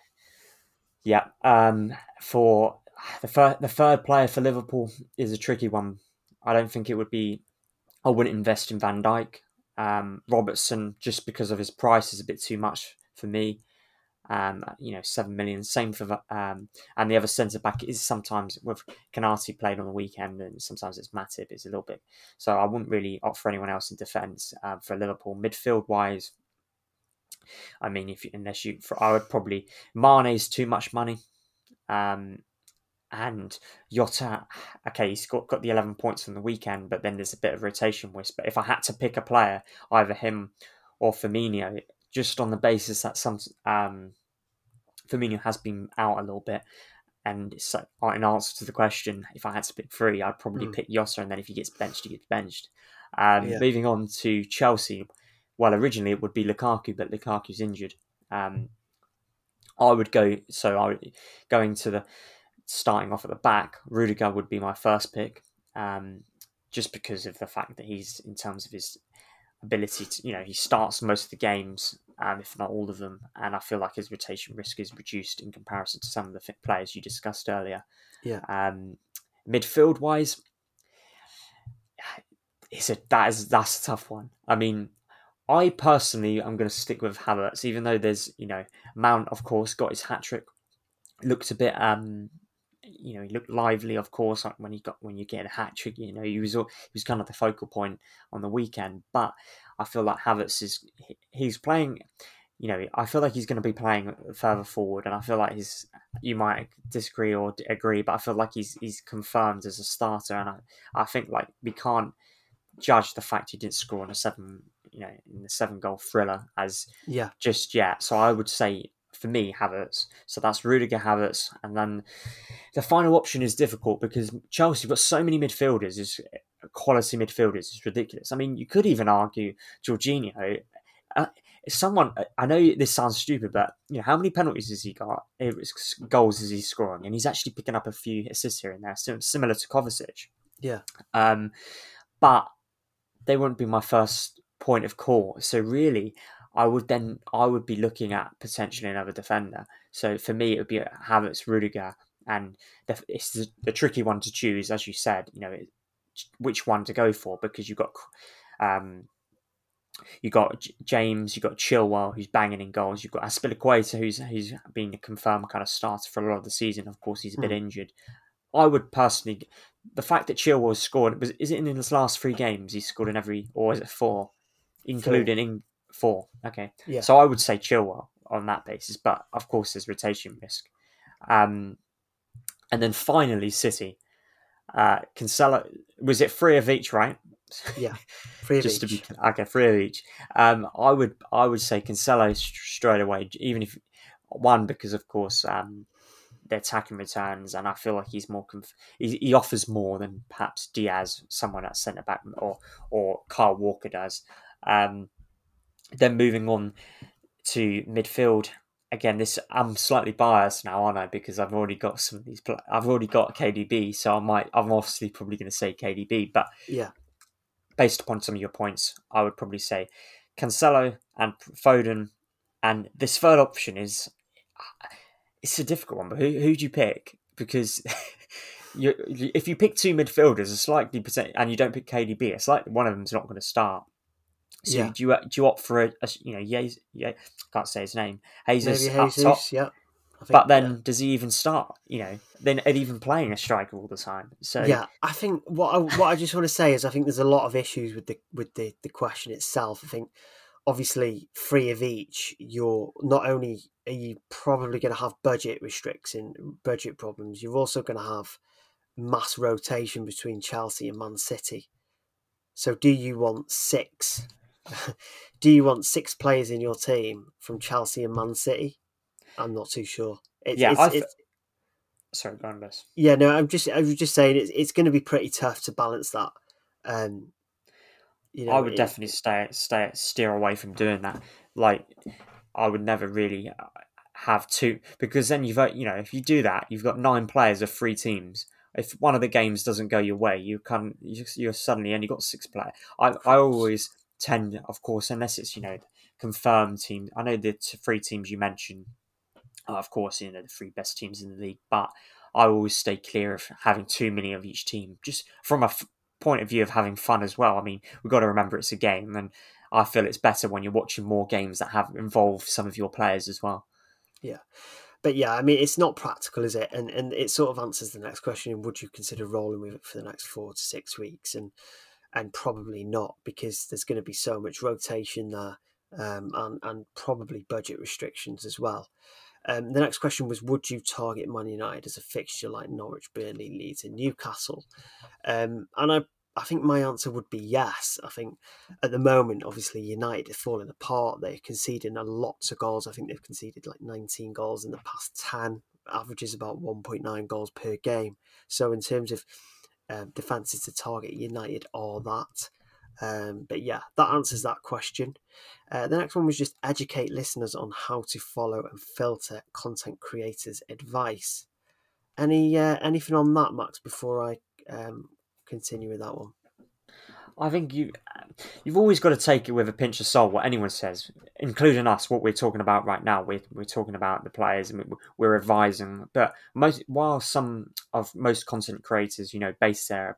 B: Yeah. Um, for the third, the third player for Liverpool is a tricky one. I don't think it would be I wouldn't invest in Van Dijk. Um, Robertson, just because of his price, is a bit too much for me. Um, you know, seven million. Same for um, and the other centre back is sometimes with Konaté played on the weekend, and sometimes it's Matip. It's a little bit. So I wouldn't really opt for anyone else in defence uh, for Liverpool. Midfield wise, I mean, if unless you, for, I would probably Mane's too much money. Um, and Jota, okay, he's got, got the 11 points from the weekend, but then there's a bit of rotation whisk. But if I had to pick a player, either him or Firmino, just on the basis that some um, Firmino has been out a little bit, And so, in answer to the question, if I had to pick three, I'd probably
A: Mm.
B: pick Jota, and then if he gets benched, he gets benched. Um,
A: Yeah.
B: Moving on to Chelsea, well, originally it would be Lukaku, but Lukaku's injured. Um, I would go so I would going to the starting off at the back. Rudiger would be my first pick, um, just because of the fact that he's in terms of his ability to you know he starts most of the games, um, if not all of them, and I feel like his rotation risk is reduced in comparison to some of the players you discussed earlier.
A: Yeah.
B: Um, midfield wise, it's a that is that's a tough one. I mean, I personally am going to stick with Havertz, even though there's you know Mount, of course, got his hat trick. Looked a bit, um, you know, he looked lively, of course, when he got when you get a hat trick. You know, he was he was kind of the focal point on the weekend. But I feel like Havertz is he's playing. You know, I feel like he's going to be playing further forward, and I feel like he's. You might disagree or agree, but I feel like he's he's confirmed as a starter, and I I think like we can't judge the fact he didn't score on a seven, you know, in the seven goal thriller as
A: Yeah.
B: just yet. So I would say for me, Havertz. So that's Rudiger, Havertz, and then the final option is difficult because Chelsea got so many midfielders, is quality midfielders. It's ridiculous. I mean, you could even argue Jorginho. Uh, someone I know this sounds stupid, but you know how many penalties has he got? Eh, Goals is he scoring, and he's actually picking up a few assists here and there, sim- similar to Kovacic.
A: Yeah.
B: Um, but they wouldn't be my first point of call. So really, I would then I would be looking at potentially another defender. So for me, it would be Havertz, Rudiger, and the, it's the, the tricky one to choose, as you said. You know, it, which one to go for because you've got. Um, you got J- James, you got Chilwell, who's banging in goals. You've got Azpilicueta, who's who's been a confirmed kind of starter for a lot of the season. Of course, he's a bit
A: Hmm.
B: injured. I would personally, the fact that Chilwell scored was is it in his last three games? He's scored in every, or is it four, including in four? Okay,
A: Yeah.
B: so I would say Chilwell on that basis, but of course there's rotation risk. Um, and then finally City, uh, Cancelo was it three of each, right?
A: Yeah. Three of
B: just
A: each.
B: to be okay, three of each. Um, I would I would say Cancelo st- straight away, even if one because of course um, the attacking returns, and I feel like he's more conf- he, he offers more than perhaps Dias, someone at centre back, or or Kyle Walker does. Um, then moving on to midfield. Again, this I'm slightly biased now, aren't I? Because I've already got some of these. I've already got KDB, so I might. I'm obviously probably going to say KDB, but
A: Yeah.
B: based upon some of your points, I would probably say Cancelo and Foden. And this third option is it's a difficult one, but who who do you pick? Because you, if you pick two midfielders, it's likely percent, and you don't pick KDB, it's like one of them's not going to start. So
A: Yeah.
B: do you do you opt for a, a you know yeah yeah can't say his name Jesus
A: Maybe Jesus.
B: top,
A: Yeah. Think,
B: but then
A: yeah.
B: does he even start? You know, then and even playing a striker all the time. So
A: yeah, I think what I, what I just want to say is I think there's a lot of issues with the with the, the question itself. I think obviously three of each. You're not only are you probably going to have budget restrictions, budget problems. You're also going to have mass rotation between Chelsea and Man City. So, do you want six? do you want six players in your team from Chelsea and Man City? I'm not too sure. It's,
B: Yeah,
A: it's, it's,
B: sorry, go on, Liz.
A: yeah, no, I'm just I was just saying it's it's going to be pretty tough to balance that. Um, you know,
B: I would
A: it-
B: definitely stay stay steer away from doing that. Like, I would never really uh, have two because then you've you know if you do that, you've got nine players of three teams. If one of the games doesn't go your way, you can you- you're suddenly only got six players. I I always tend, of course, unless it's you know confirmed team. I know the three teams you mentioned, uh, of course, you know the three best teams in the league, but I always stay clear of having too many of each team, just from a f- point of view of having fun as well. I mean, we've got to remember it's a game, and I feel it's better when you're watching more games that have involved some of your players as well. Yeah.
A: But yeah, I mean, it's not practical, is it? And and it sort of answers the next question: Would you consider rolling with it for the next four to six weeks? And and probably not because there's going to be so much rotation there, um, and and probably budget restrictions as well. Um, the next question was: Would you target Man United as a fixture like Norwich, Burnley, Leeds, and Newcastle? Um, and I I think my answer would be yes. I think at the moment, obviously, United are falling apart. They're conceding a lot of goals. I think they've conceded like 19 goals in the past 10, averages about 1.9 goals per game. So in terms of um, defences to target, United or that. Um, but yeah, that answers that question. Uh, the next one was just educate listeners on how to follow and filter content creators' advice. Any uh, anything on that, Max? Before I um, continue with that one.
B: I think you you've always got to take it with a pinch of salt what anyone says, including us. What we're talking about right now, we're we're talking about the players and we're advising. But most while some of most content creators, you know, base their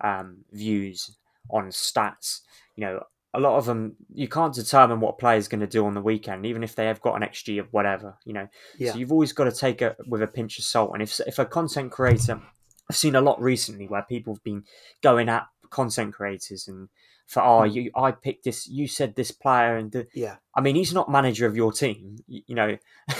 B: um, views on stats, you know, a lot of them you can't determine what a player is going to do on the weekend, even if they have got an XG of whatever, you know. Yeah. So you've always got to take it with a pinch of salt. And if if a content creator, I've seen a lot recently where people have been going at content creators and for oh hmm. you I picked this you said this player and the,
A: yeah.
B: I mean he's not manager of your team you, you know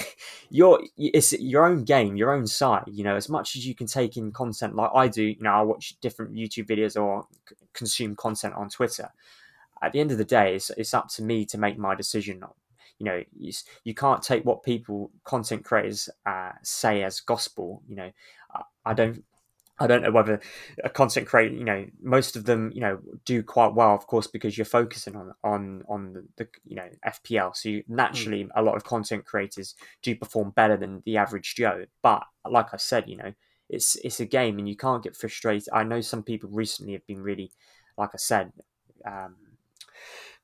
B: your it's your own game your own side you know as much as you can take in content like I do you know I watch different YouTube videos or c- consume content on Twitter. At the end of the day it's, it's up to me to make my decision you know you, you can't take what people content creators uh, say as gospel you know. I, I don't I don't know whether a content creator, you know, most of them, you know, do quite well, of course, because you're focusing on on on the, the you know FPL. So you, naturally, mm. a lot of content creators do perform better than the average Joe. But like I said, you know, it's it's a game, and you can't get frustrated. I know some people recently have been really, like I said, um,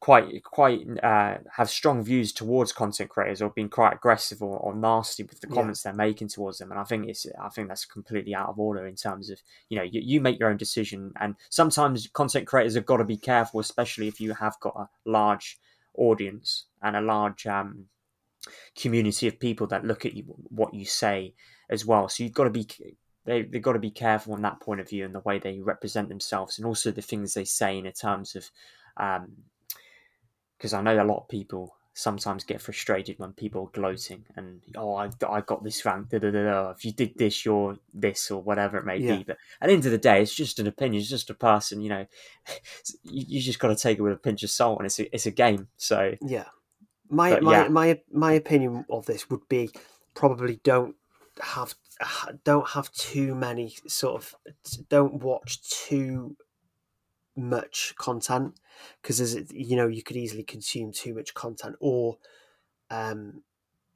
B: quite quite uh, have strong views towards content creators or being quite aggressive or, or nasty with the comments yeah. they're making towards them and i think it's i think that's completely out of order in terms of you know you, you make your own decision and sometimes content creators have got to be careful especially if you have got a large audience and a large um, community of people that look at you what you say as well so you've got to be they, they've got to be careful on that point of view and the way they represent themselves and also the things they say in terms of um, because I know a lot of people sometimes get frustrated when people are gloating and oh I, I got this rank da, da, da, da. if you did this you're this or whatever it may yeah. be but at the end of the day it's just an opinion it's just a person you know you, you just got to take it with a pinch of salt and it's a, it's a game so
A: yeah my but, my, yeah. my my opinion of this would be probably don't have don't have too many sort of don't watch too much content because as you know you could easily consume too much content or um,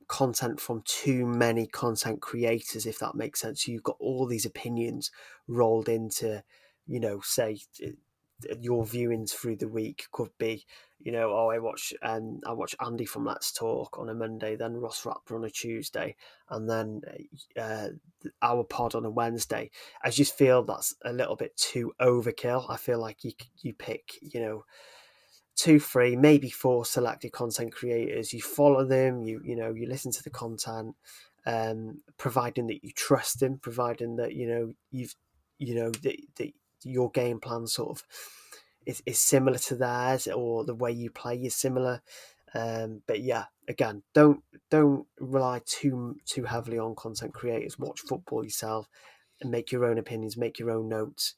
A: content from too many content creators if that makes sense. So you've got all these opinions rolled into you know say your viewings through the week could be, you know, oh, I watch um, I watch Andy from Let's Talk on a Monday, then Ross Rapper on a Tuesday, and then uh, our pod on a Wednesday. I just feel that's a little bit too overkill. I feel like you you pick, you know, two, three, maybe four selected content creators. You follow them. You you know you listen to the content, um, providing that you trust them, providing that you know you've you know that, that your game plan sort of is, is similar to theirs or the way you play is similar. Um, but yeah, again, don't don't rely too too heavily on content creators. Watch football yourself and make your own opinions, make your own notes.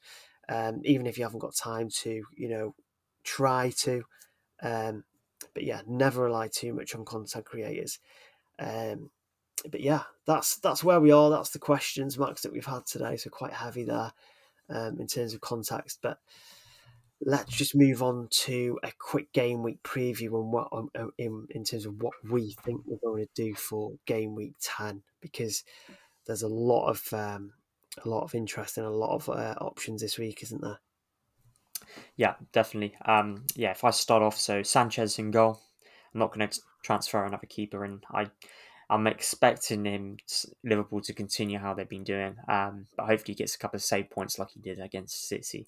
A: Um, even if you haven't got time to, you know, try to. Um, but yeah, never rely too much on content creators. Um, but yeah, that's that's where we are. That's the questions, Max, that we've had today. So quite heavy there um, in terms of context. But let's just move on to a quick game week preview on what um, uh, in, in terms of what we think we're going to do for game week 10 because there's a lot of um, a lot of interest and a lot of uh, options this week isn't there?
B: Yeah definitely. Um, yeah if i start off so sanchez in goal. I'm not going to transfer another keeper and i I'm expecting him Liverpool to continue how they've been doing, um, but hopefully he gets a couple of save points like he did against City.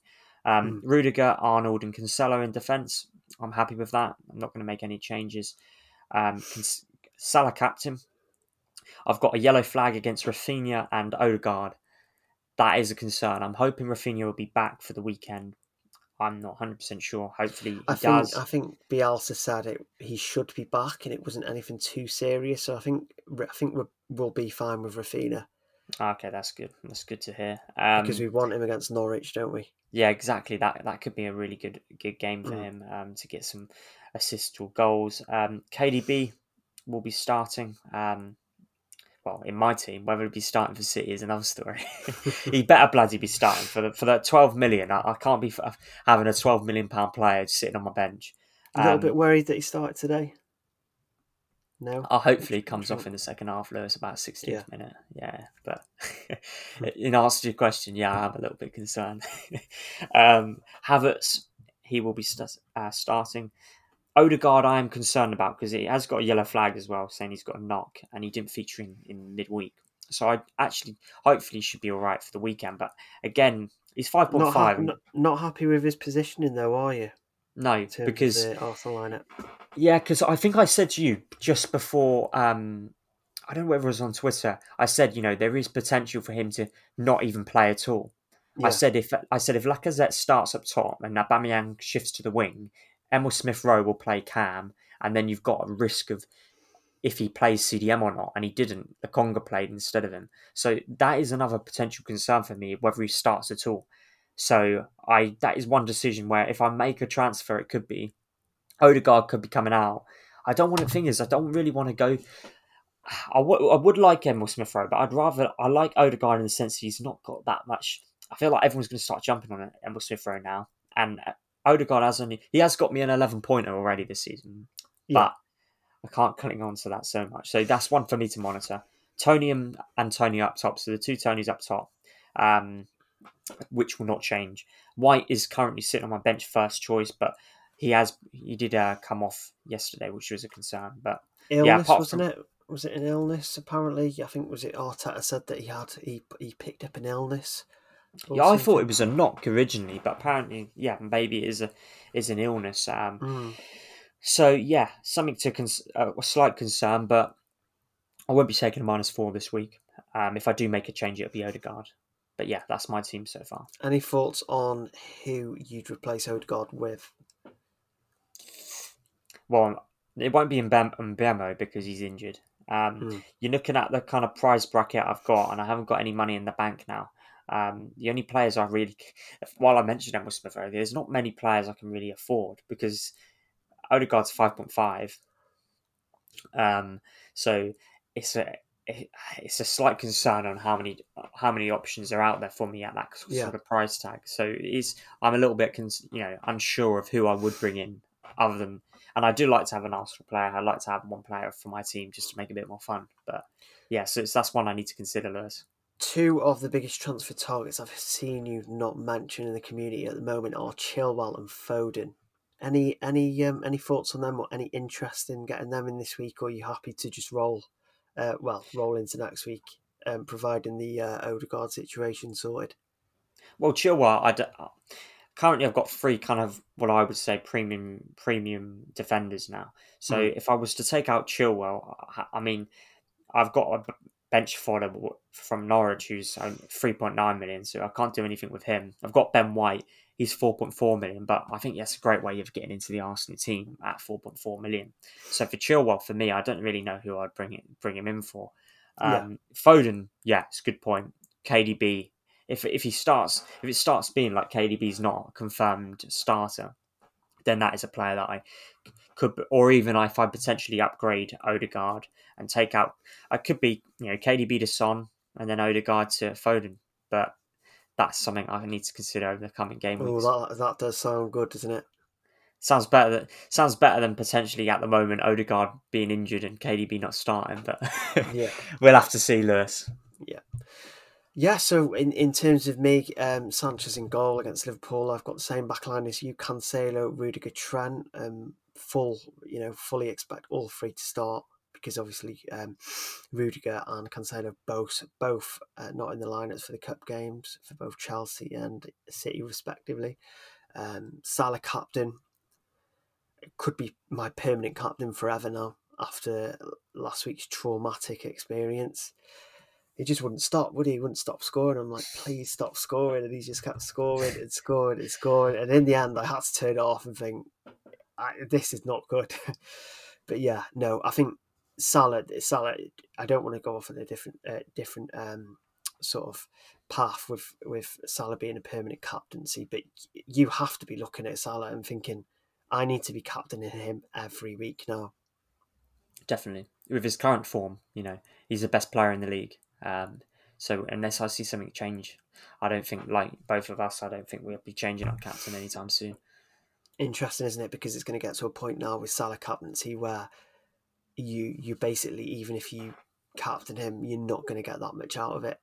B: Um, mm. Rudiger, Arnold, and Cancelo in defence. I'm happy with that. I'm not going to make any changes. Um, Salah captain. I've got a yellow flag against Raphinha and Odegaard. That is a concern. I'm hoping Raphinha will be back for the weekend, I'm not 100 percent sure. Hopefully, he I
A: think,
B: does.
A: I think Bielsa said it. He should be back, and it wasn't anything too serious. So I think I think we'll, we'll be fine with Raphinha.
B: Okay, that's good. That's good to hear.
A: Um, because we want him against Norwich, don't we?
B: Yeah, exactly. That that could be a really good good game for mm. him um, to get some assists or goals. Um, KDB will be starting. Um, well, in my team, whether he'd be starting for City is another story. he better bloody be starting for the, for that twelve million. I, I can't be having a twelve million pound player just sitting on my bench.
A: A little um, bit worried that he started today. No,
B: uh, hopefully he comes off in the second half, Lewis, about 16th yeah. minute. Yeah, but in answer to your question, yeah, I'm a little bit concerned. um, Havertz, he will be st- uh, starting. Odegaard, I am concerned about because he has got a yellow flag as well, saying he's got a knock, and he didn't feature in, in midweek. So I actually, hopefully, should be all right for the weekend. But again, he's five point five.
A: Not, not, happy with his positioning, though, are you?
B: No, because Arsenal lineup. Yeah, because I think I said to you just before. Um, I don't know whether it was on Twitter. I said, you know, there is potential for him to not even play at all. Yeah. I said if I said if Lacazette starts up top and Aubameyang shifts to the wing, Emil Smith Rowe will play Cam, and then you've got a risk of if he plays CDM or not, and he didn't. Lokonga played instead of him, so that is another potential concern for me whether he starts at all. So I that is one decision where if I make a transfer, it could be Odegaard could be coming out. I don't want to. Thing is, I don't really want to go. I, w- I would like Emil Smith Rowe, but I'd rather I like Odegaard in the sense that he's not got that much. I feel like everyone's going to start jumping on Emil Smith Rowe now, and Odegaard has only he has got me an eleven pointer already this season, yeah. but I can't cling on to that so much. So that's one for me to monitor. Toney and Antonio up top, so the two Tonys up top, um, which will not change. White is currently sitting on my bench first choice, but he has he did uh, come off yesterday, which was a concern. But
A: illness yeah, wasn't from... it? Was it an illness? Apparently, I think was it Arteta said that he had he he picked up an illness.
B: Yeah, I thought it was a knock originally, but apparently, yeah, maybe it is a is an illness. Um, mm. So yeah, something to cons- uh, a slight concern, but I won't be taking a minus four this week. Um, if I do make a change, it'll be Odegaard. But yeah, that's my team so far.
A: Any thoughts on who you'd replace Odegaard with?
B: Well, it won't be in Mbeumo because he's injured. Um, mm. You're looking at the kind of prize bracket I've got, and I haven't got any money in the bank now. Um, the only players I really, while I mentioned Emil Smith there's not many players I can really afford because Odegaard's five point five. Um, so it's a it's a slight concern on how many how many options are out there for me at that sort yeah. of price tag. So it's I'm a little bit you know unsure of who I would bring in other than and I do like to have an Arsenal player. I like to have one player for my team just to make it a bit more fun. But yeah, so that's one I need to consider, Lewis
A: two of the biggest transfer targets I've seen you not mention in the community at the moment are Chilwell and Foden. Any any um, any thoughts on them or any interest in getting them in this week, or are you happy to just roll, uh, well, roll into next week, um, providing the uh, Odegaard situation sorted?
B: Well, Chilwell, I d- currently I've got three kind of what I would say premium premium defenders now. So mm. if I was to take out Chilwell, I mean, I've got a bench fodder from Norwich, who's um, 3.9 million, so I can't do anything with him. I've got Ben White, he's 4.4 million, but I think that's a great way of getting into the Arsenal team at 4.4 million. So for Chilwell, for me, I don't really know who I'd bring it, bring him in for. Um, yeah. Foden, yeah, it's a good point. KDB, if if he starts, if it starts being like KDB's not a confirmed starter, then that is a player that I could, or even if I potentially upgrade Odegaard and take out, I could be, you know, KDB to Son and then Odegaard to Foden. But that's something I need to consider over the coming game
A: weeks. Oh, that, that does sound good, doesn't it?
B: Sounds better. Than, sounds better than potentially at the moment Odegaard being injured and KDB not starting. But yeah, we'll have to see, Lewis.
A: Yeah. Yeah, so in, in terms of me, um, Sanchez in goal against Liverpool, I've got the same backline as you, Cancelo, Rudiger, Trent. Um, full, you know, fully expect all three to start because obviously um, Rudiger and Cancelo both both uh, not in the lineups for the cup games for both Chelsea and City respectively. Um, Salah captain could be my permanent captain forever now after last week's traumatic experience he just wouldn't stop, would he? He wouldn't stop scoring. I'm like, please stop scoring. And he just kept scoring and scoring and scoring. And in the end, I had to turn it off and think, this is not good. but yeah, no, I think Salah, Salah, I don't want to go off on a different, uh, different um, sort of path with with Salah being a permanent captaincy. But you have to be looking at Salah and thinking, I need to be captaining him every week now.
B: Definitely, with his current form, you know, he's the best player in the league. Um, so unless I see something change, I don't think, like both of us, I don't think we'll be changing our captain anytime soon.
A: Interesting, isn't it? Because it's going to get to a point now with Salah captaincy where you you basically even if you captain him, you're not going to get that much out of it.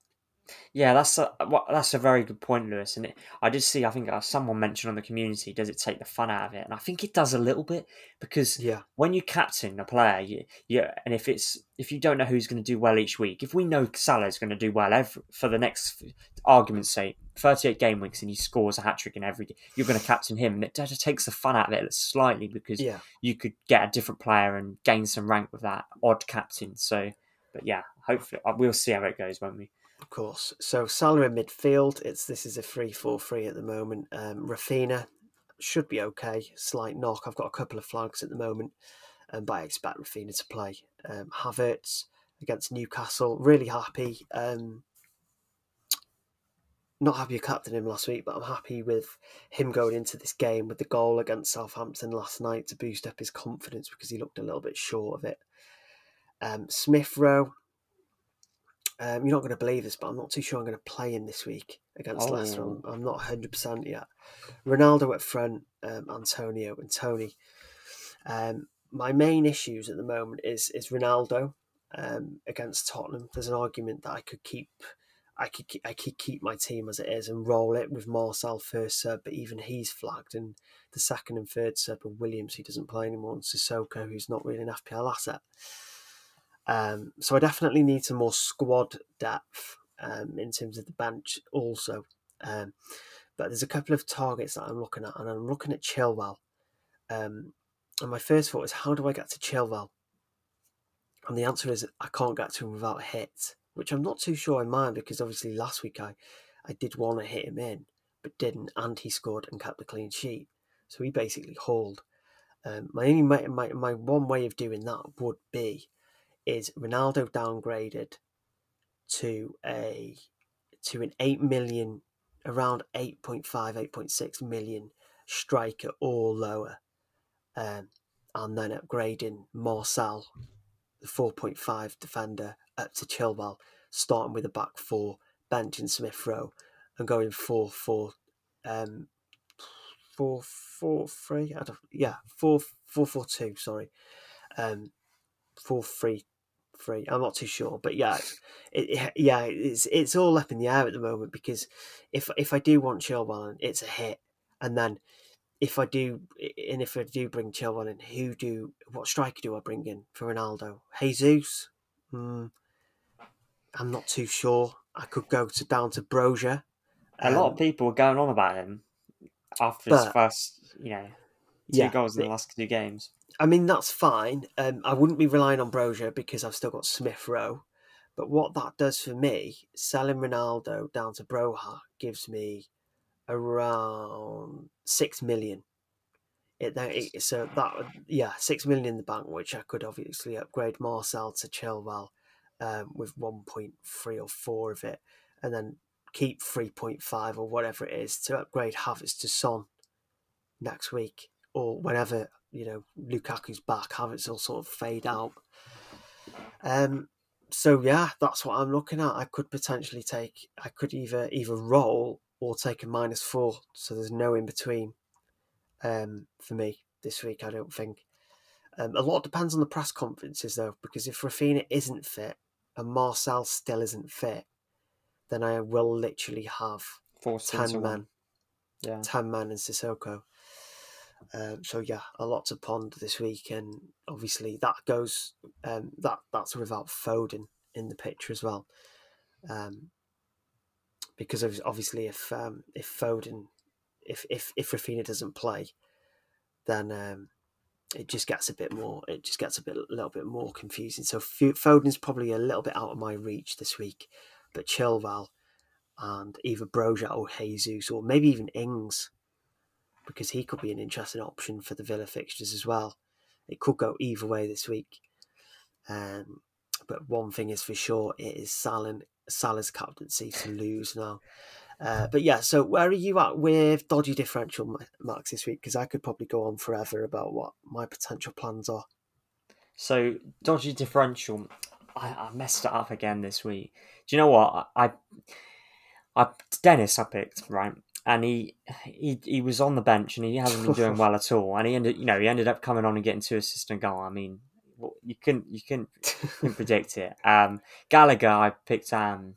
B: Yeah, that's a that's a very good point, Lewis. And it, I did see, I think uh, someone mentioned on the community, does it take the fun out of it? And I think it does a little bit because
A: yeah.
B: when you captain a player, you, yeah, and if it's if you don't know who's going to do well each week, if we know Salah is going to do well every, for the next argument's sake, thirty-eight game weeks, and he scores a hat trick in every, you're going to captain him, and it just takes the fun out of it slightly because
A: yeah.
B: you could get a different player and gain some rank with that odd captain. So, but yeah, hopefully uh, we'll see how it goes, won't we?
A: Of course. So Salah in midfield. It's this is a three four three at the moment. Um, Raphinha should be okay. Slight knock. I've got a couple of flags at the moment, um, but I expect Raphinha to play. Um, Havertz against Newcastle. Really happy. Um, not happy captain him last week, but I'm happy with him going into this game with the goal against Southampton last night to boost up his confidence because he looked a little bit short of it. Um, Smith Rowe um, you're not going to believe this, but I'm not too sure I'm going to play him this week against oh. Leicester. I'm, I'm, not 100% yet. Ronaldo at front, um, Antonio and Toney. Um, my main issues at the moment is is Ronaldo um, against Tottenham. There's an argument that I could keep. I could I could keep my team as it is and roll it with Marçal first sub, but even he's flagged, and the second and third sub of Williams, who doesn't play anymore, and Sissoko, who's not really an FPL asset. Um, so I definitely need some more squad depth um, in terms of the bench also. Um, but there's a couple of targets that I'm looking at, and I'm looking at Chilwell. Um, and my first thought is, how do I get to Chilwell? And the answer is, I can't get to him without a hit, which I'm not too sure in mind because obviously last week I, I did want to hit him in, but didn't, and he scored and kept a clean sheet. So he basically hauled. Um, my only my, my, my one way of doing that would be is Ronaldo downgraded to a to an 8 million around 8.5 8.6 million striker or lower um, and then upgrading Marçal the 4.5 defender up to Chilwell starting with a back four benching Smith Rowe and going 4 4 um, four four three. I don't, yeah, four four four two. Sorry, um, four three free. I'm not too sure, but yeah, it, yeah, it's it's all up in the air at the moment because if if I do want Chilwell, it's a hit, and then if I do, and if I do bring Chilwell in, who do what striker do I bring in for Ronaldo? Jesus, mm, I'm not too sure. I could go to down to Broja.
B: A um, lot of um, people were going on about him after his first, you know, two yeah, goals in the last two games.
A: I mean, that's fine. Um, I wouldn't be relying on Broja because I've still got Smith Rowe. But what that does for me, selling Ronaldo down to Broja gives me around six million. It, it, so that yeah, six million in the bank, which I could obviously upgrade Marçal to Chilwell um, with one point three or four of it, and then keep three point five or whatever it is to upgrade Havertz to Son next week or whenever you know Lukaku's back, Havertz will sort of fade out. Um, so yeah, that's what I'm looking at. I could potentially take, I could either either roll or take a minus four, so there's no in between. Um, for me this week, I don't think. Um, a lot depends on the press conferences though, because if Raphinha isn't fit and Marçal still isn't fit, then I will literally have ten men,
B: yeah,
A: ten men in Sissoko. Um, so yeah, a lot to ponder this week, and obviously that goes um, that that's without Foden in the picture as well, um, because obviously if um, if Foden if if if Raphinha doesn't play, then um, it just gets a bit more it just gets a bit a little bit more confusing. So Foden's probably a little bit out of my reach this week, but Chilwell and either Broja or Jesus or maybe even Ings because he could be an interesting option for the Villa fixtures as well. It could go either way this week. Um, but one thing is for sure, it is Salah, Salah's captaincy to lose now. Uh, but yeah, so where are you at with dodgy differential marks this week? Because I could probably go on forever about what my potential plans are.
B: So dodgy differential. I, I messed it up again this week. Do you know what I? I, I Dennis I picked right, and he he he was on the bench and he hasn't been doing well at all. And he ended, you know, he ended up coming on and getting two assists and goal. I mean, you can you can, you can predict it. Um, Gallagher I picked um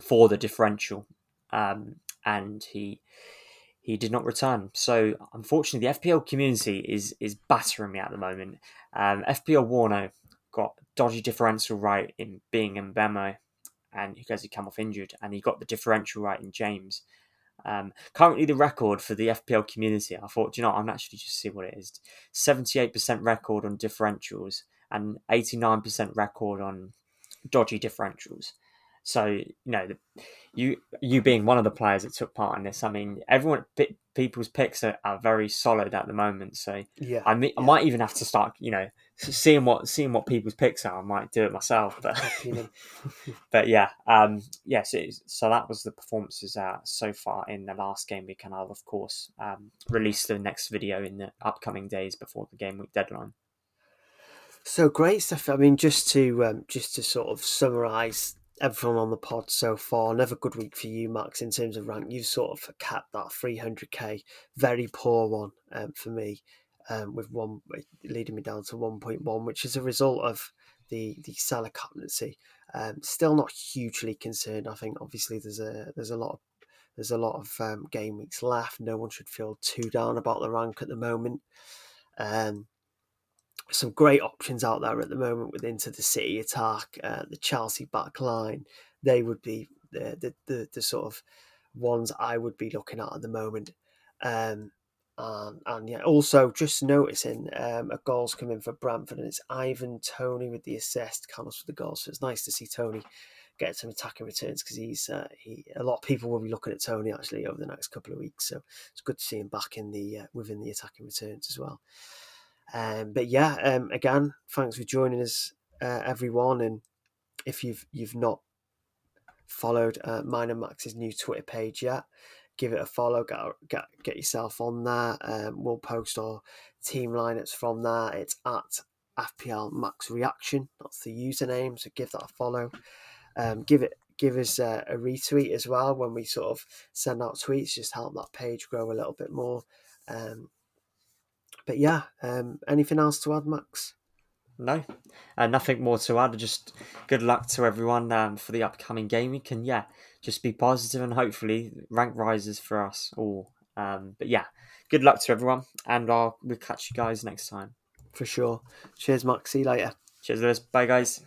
B: for the differential, um, and he he did not return. So unfortunately, the FPL community is is battering me at the moment. Um, FPL Warno got dodgy differential right in being in Mbeumo, and because he came off injured, and he got the differential right in James. Um, currently, the record for the FPL community, I thought, you know, I'm actually just see what it is 78% record on differentials and 89% record on dodgy differentials. So you know, you you being one of the players that took part in this, I mean, everyone people's picks are, are very solid at the moment. So
A: yeah,
B: I, mean, I might even have to start, you know, seeing what seeing what people's picks are. I might do it myself, but but yeah, um, yes. Yeah, so, so, that was the performances uh, so far in the last game week, and I'll of course um, release the next video in the upcoming days before the game week deadline.
A: So great stuff. I mean, just to um, just to sort of summarise everyone on the pod so far. Another good week for you, Max, in terms of rank. You've sort of capped that 300k. Very poor one um, for me, um, with one leading me down to 1.1, which is a result of the the Salah captaincy. Um, still not hugely concerned. I think obviously there's a there's a lot of there's a lot of um, game weeks left. No one should feel too down about the rank at the moment. Um, some great options out there at the moment with into the City attack, uh, the Chelsea back line. They would be the, the, the, the, sort of ones I would be looking at at the moment. Um, and, and yeah, also just noticing um, a goal's coming for Brentford, and it's Ivan Toney with the assist, Carlos with the goal. So it's nice to see Toney get some attacking returns because he's uh, he. A lot of people will be looking at Toney actually over the next couple of weeks, so it's good to see him back in the uh, within the attacking returns as well. Um, but yeah, um, again, thanks for joining us, uh, everyone. And if you've you've not followed uh, mine and Max's new Twitter page yet, give it a follow. Get get get yourself on there. Um, we'll post our team lineups from there. It's at FPL Max Reaction. That's the username. So give that a follow. Um, give it give us a, a, retweet as well when we sort of send out tweets. Just help that page grow a little bit more. Um, but yeah, um, anything else to add, Max?
B: No, uh, nothing more to add. Just good luck to everyone um, for the upcoming game week, and yeah, just be positive and hopefully rank rises for us all. Um, but yeah, good luck to everyone, and I'll we'll catch you guys next time.
A: For sure. Cheers, Mark. See you later.
B: Cheers, Lewis. Bye, guys.